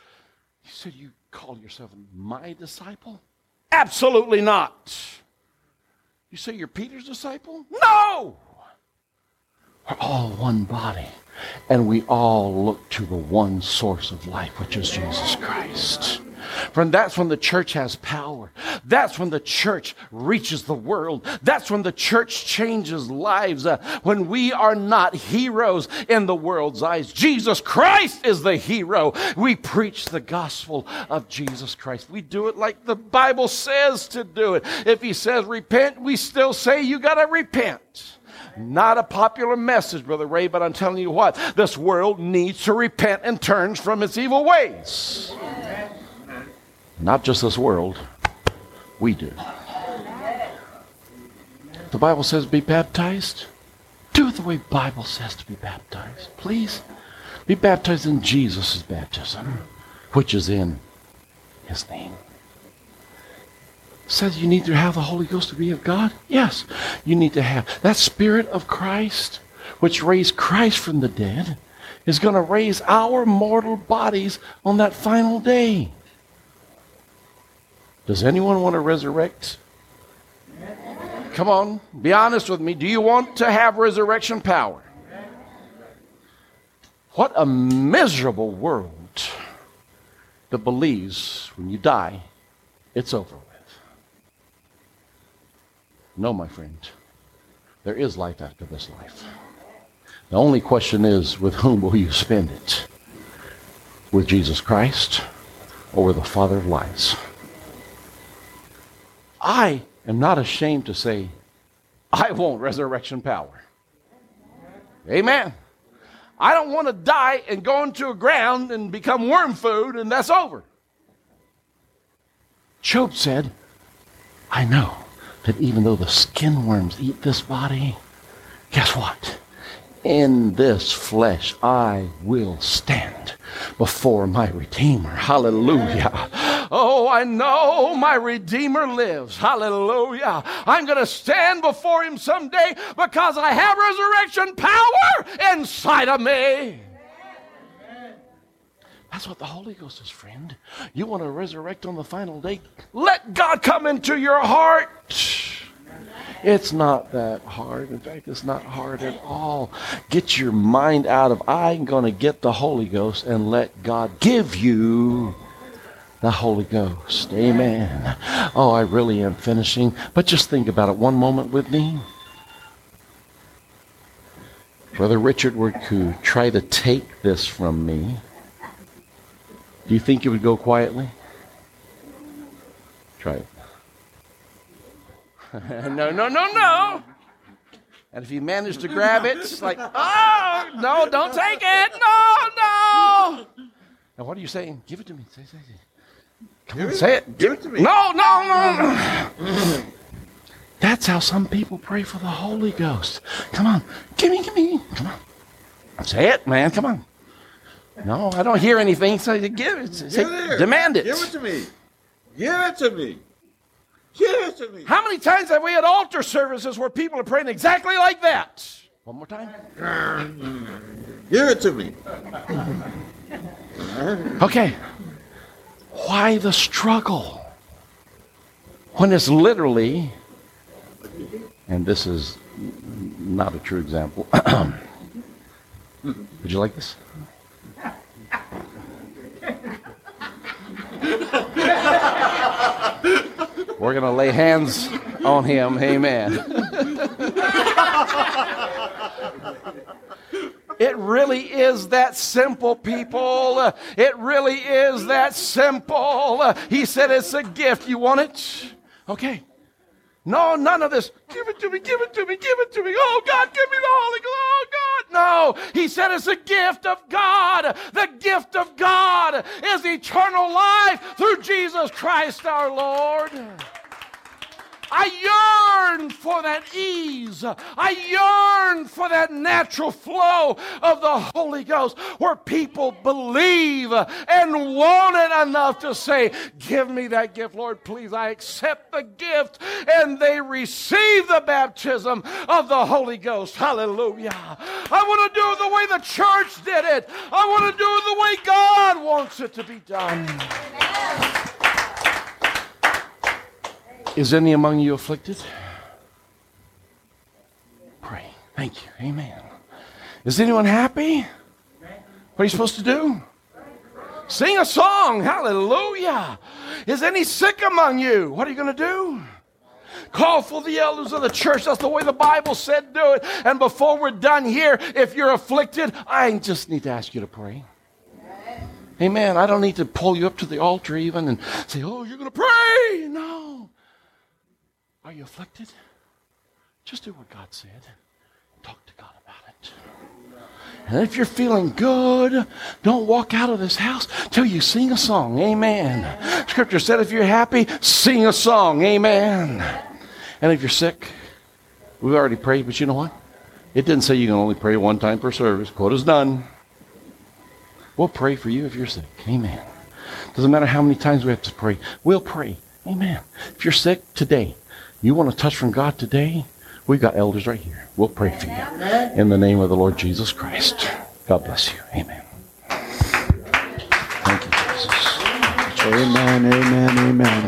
He said, You call yourself my disciple? Absolutely not. You say you're Peter's disciple? No! We're all one body. And we all look to the one source of life, which is Jesus Christ. Friend, that's when the church has power. That's when the church reaches the world. That's when the church changes lives. Uh, when we are not heroes in the world's eyes. Jesus Christ is the hero. We preach the gospel of Jesus Christ. We do it like the Bible says to do it. If he says repent, we still say you got to repent. Not a popular message, Brother Ray, but I'm telling you what, this world needs to repent and turn from its evil ways. Not just this world, we do. The Bible says be baptized. Do it the way Bible says to be baptized. Please. Be baptized in Jesus' baptism, which is in his name. Says you need to have the Holy Ghost to be of God? Yes. You need to have that Spirit of Christ, which raised Christ from the dead, is going to raise our mortal bodies on that final day. Does anyone want to resurrect? Come on, be honest with me. Do you want to have resurrection power? What a miserable world that believes when you die, it's over. No, my friend, there is life after this life. The only question is with whom will you spend it? With Jesus Christ or with the Father of lies? I am not ashamed to say, I want resurrection power. Amen. I don't want to die and go into a ground and become worm food and that's over. Job said, I know that even though the skin worms eat this body, guess what? In this flesh I will stand before my Redeemer. Hallelujah. Oh, I know my Redeemer lives. Hallelujah. I'm going to stand before him someday because I have resurrection power inside of me. That's what the Holy Ghost is, friend. You want to resurrect on the final day? Let God come into your heart. It's not that hard. In fact, it's not hard at all. Get your mind out of, I'm going to get the Holy Ghost and let God give you the Holy Ghost. Amen. Oh, I really am finishing. But just think about it one moment with me. Brother Richard were to try to take this from me, do you think it would go quietly? Try it. no, no, no, no. And if you manage to grab it, it's like, oh, no, don't take it. No, no. And what are you saying? Give it to me. Say, say, say. Come on, say it. Give it to me. No, no, no, no. That's how some people pray for the Holy Ghost. Come on. Give me, give me. Come on. Say it, man. Come on. No, I don't hear anything. So you give it. It demand it. Give it to me. Give it to me. Give it to me. How many times have we had altar services where people are praying exactly like that? One more time. Give it to me. Okay. Why the struggle? When it's literally, and this is not a true example. Would you like this? We're going to lay hands on him. Amen. It really is that simple, people. It really is that simple. He said it's a gift. You want it? Okay. No, none of this. Give it to me, give it to me, give it to me. Oh, God, give me the Holy Ghost. Oh, God. No. He said it's a gift of God. The gift of God is eternal life through Jesus Christ our Lord. I yearn for that ease. I yearn for that natural flow of the Holy Ghost where people believe and want it enough to say, Give me that gift, Lord, please. I accept the gift. And they receive the baptism of the Holy Ghost. Hallelujah. I want to do it the way the church did it, I want to do it the way God wants it to be done. Is any among you afflicted? Pray. Thank you. Amen. Is anyone happy? What are you supposed to do? Sing a song. Hallelujah. Is any sick among you? What are you going to do? Call for the elders of the church. That's the way the Bible said do it. And before we're done here, if you're afflicted, I just need to ask you to pray. Amen. I don't need to pull you up to the altar even and say, oh, you're going to pray. No. Are you afflicted? Just do what God said. Talk to God about it. And if you're feeling good, don't walk out of this house till you sing a song. Amen. Scripture said if you're happy, sing a song. Amen. And if you're sick, we've already prayed, but you know what? It didn't say you can only pray one time per service. Quota's done. We'll pray for you if you're sick. Amen. Doesn't matter how many times we have to pray. We'll pray. Amen. If you're sick today, you want a touch from God today? We've got elders right here. We'll pray for you. In the name of the Lord Jesus Christ. God bless you. Amen. Thank you, Jesus. Amen, amen, amen.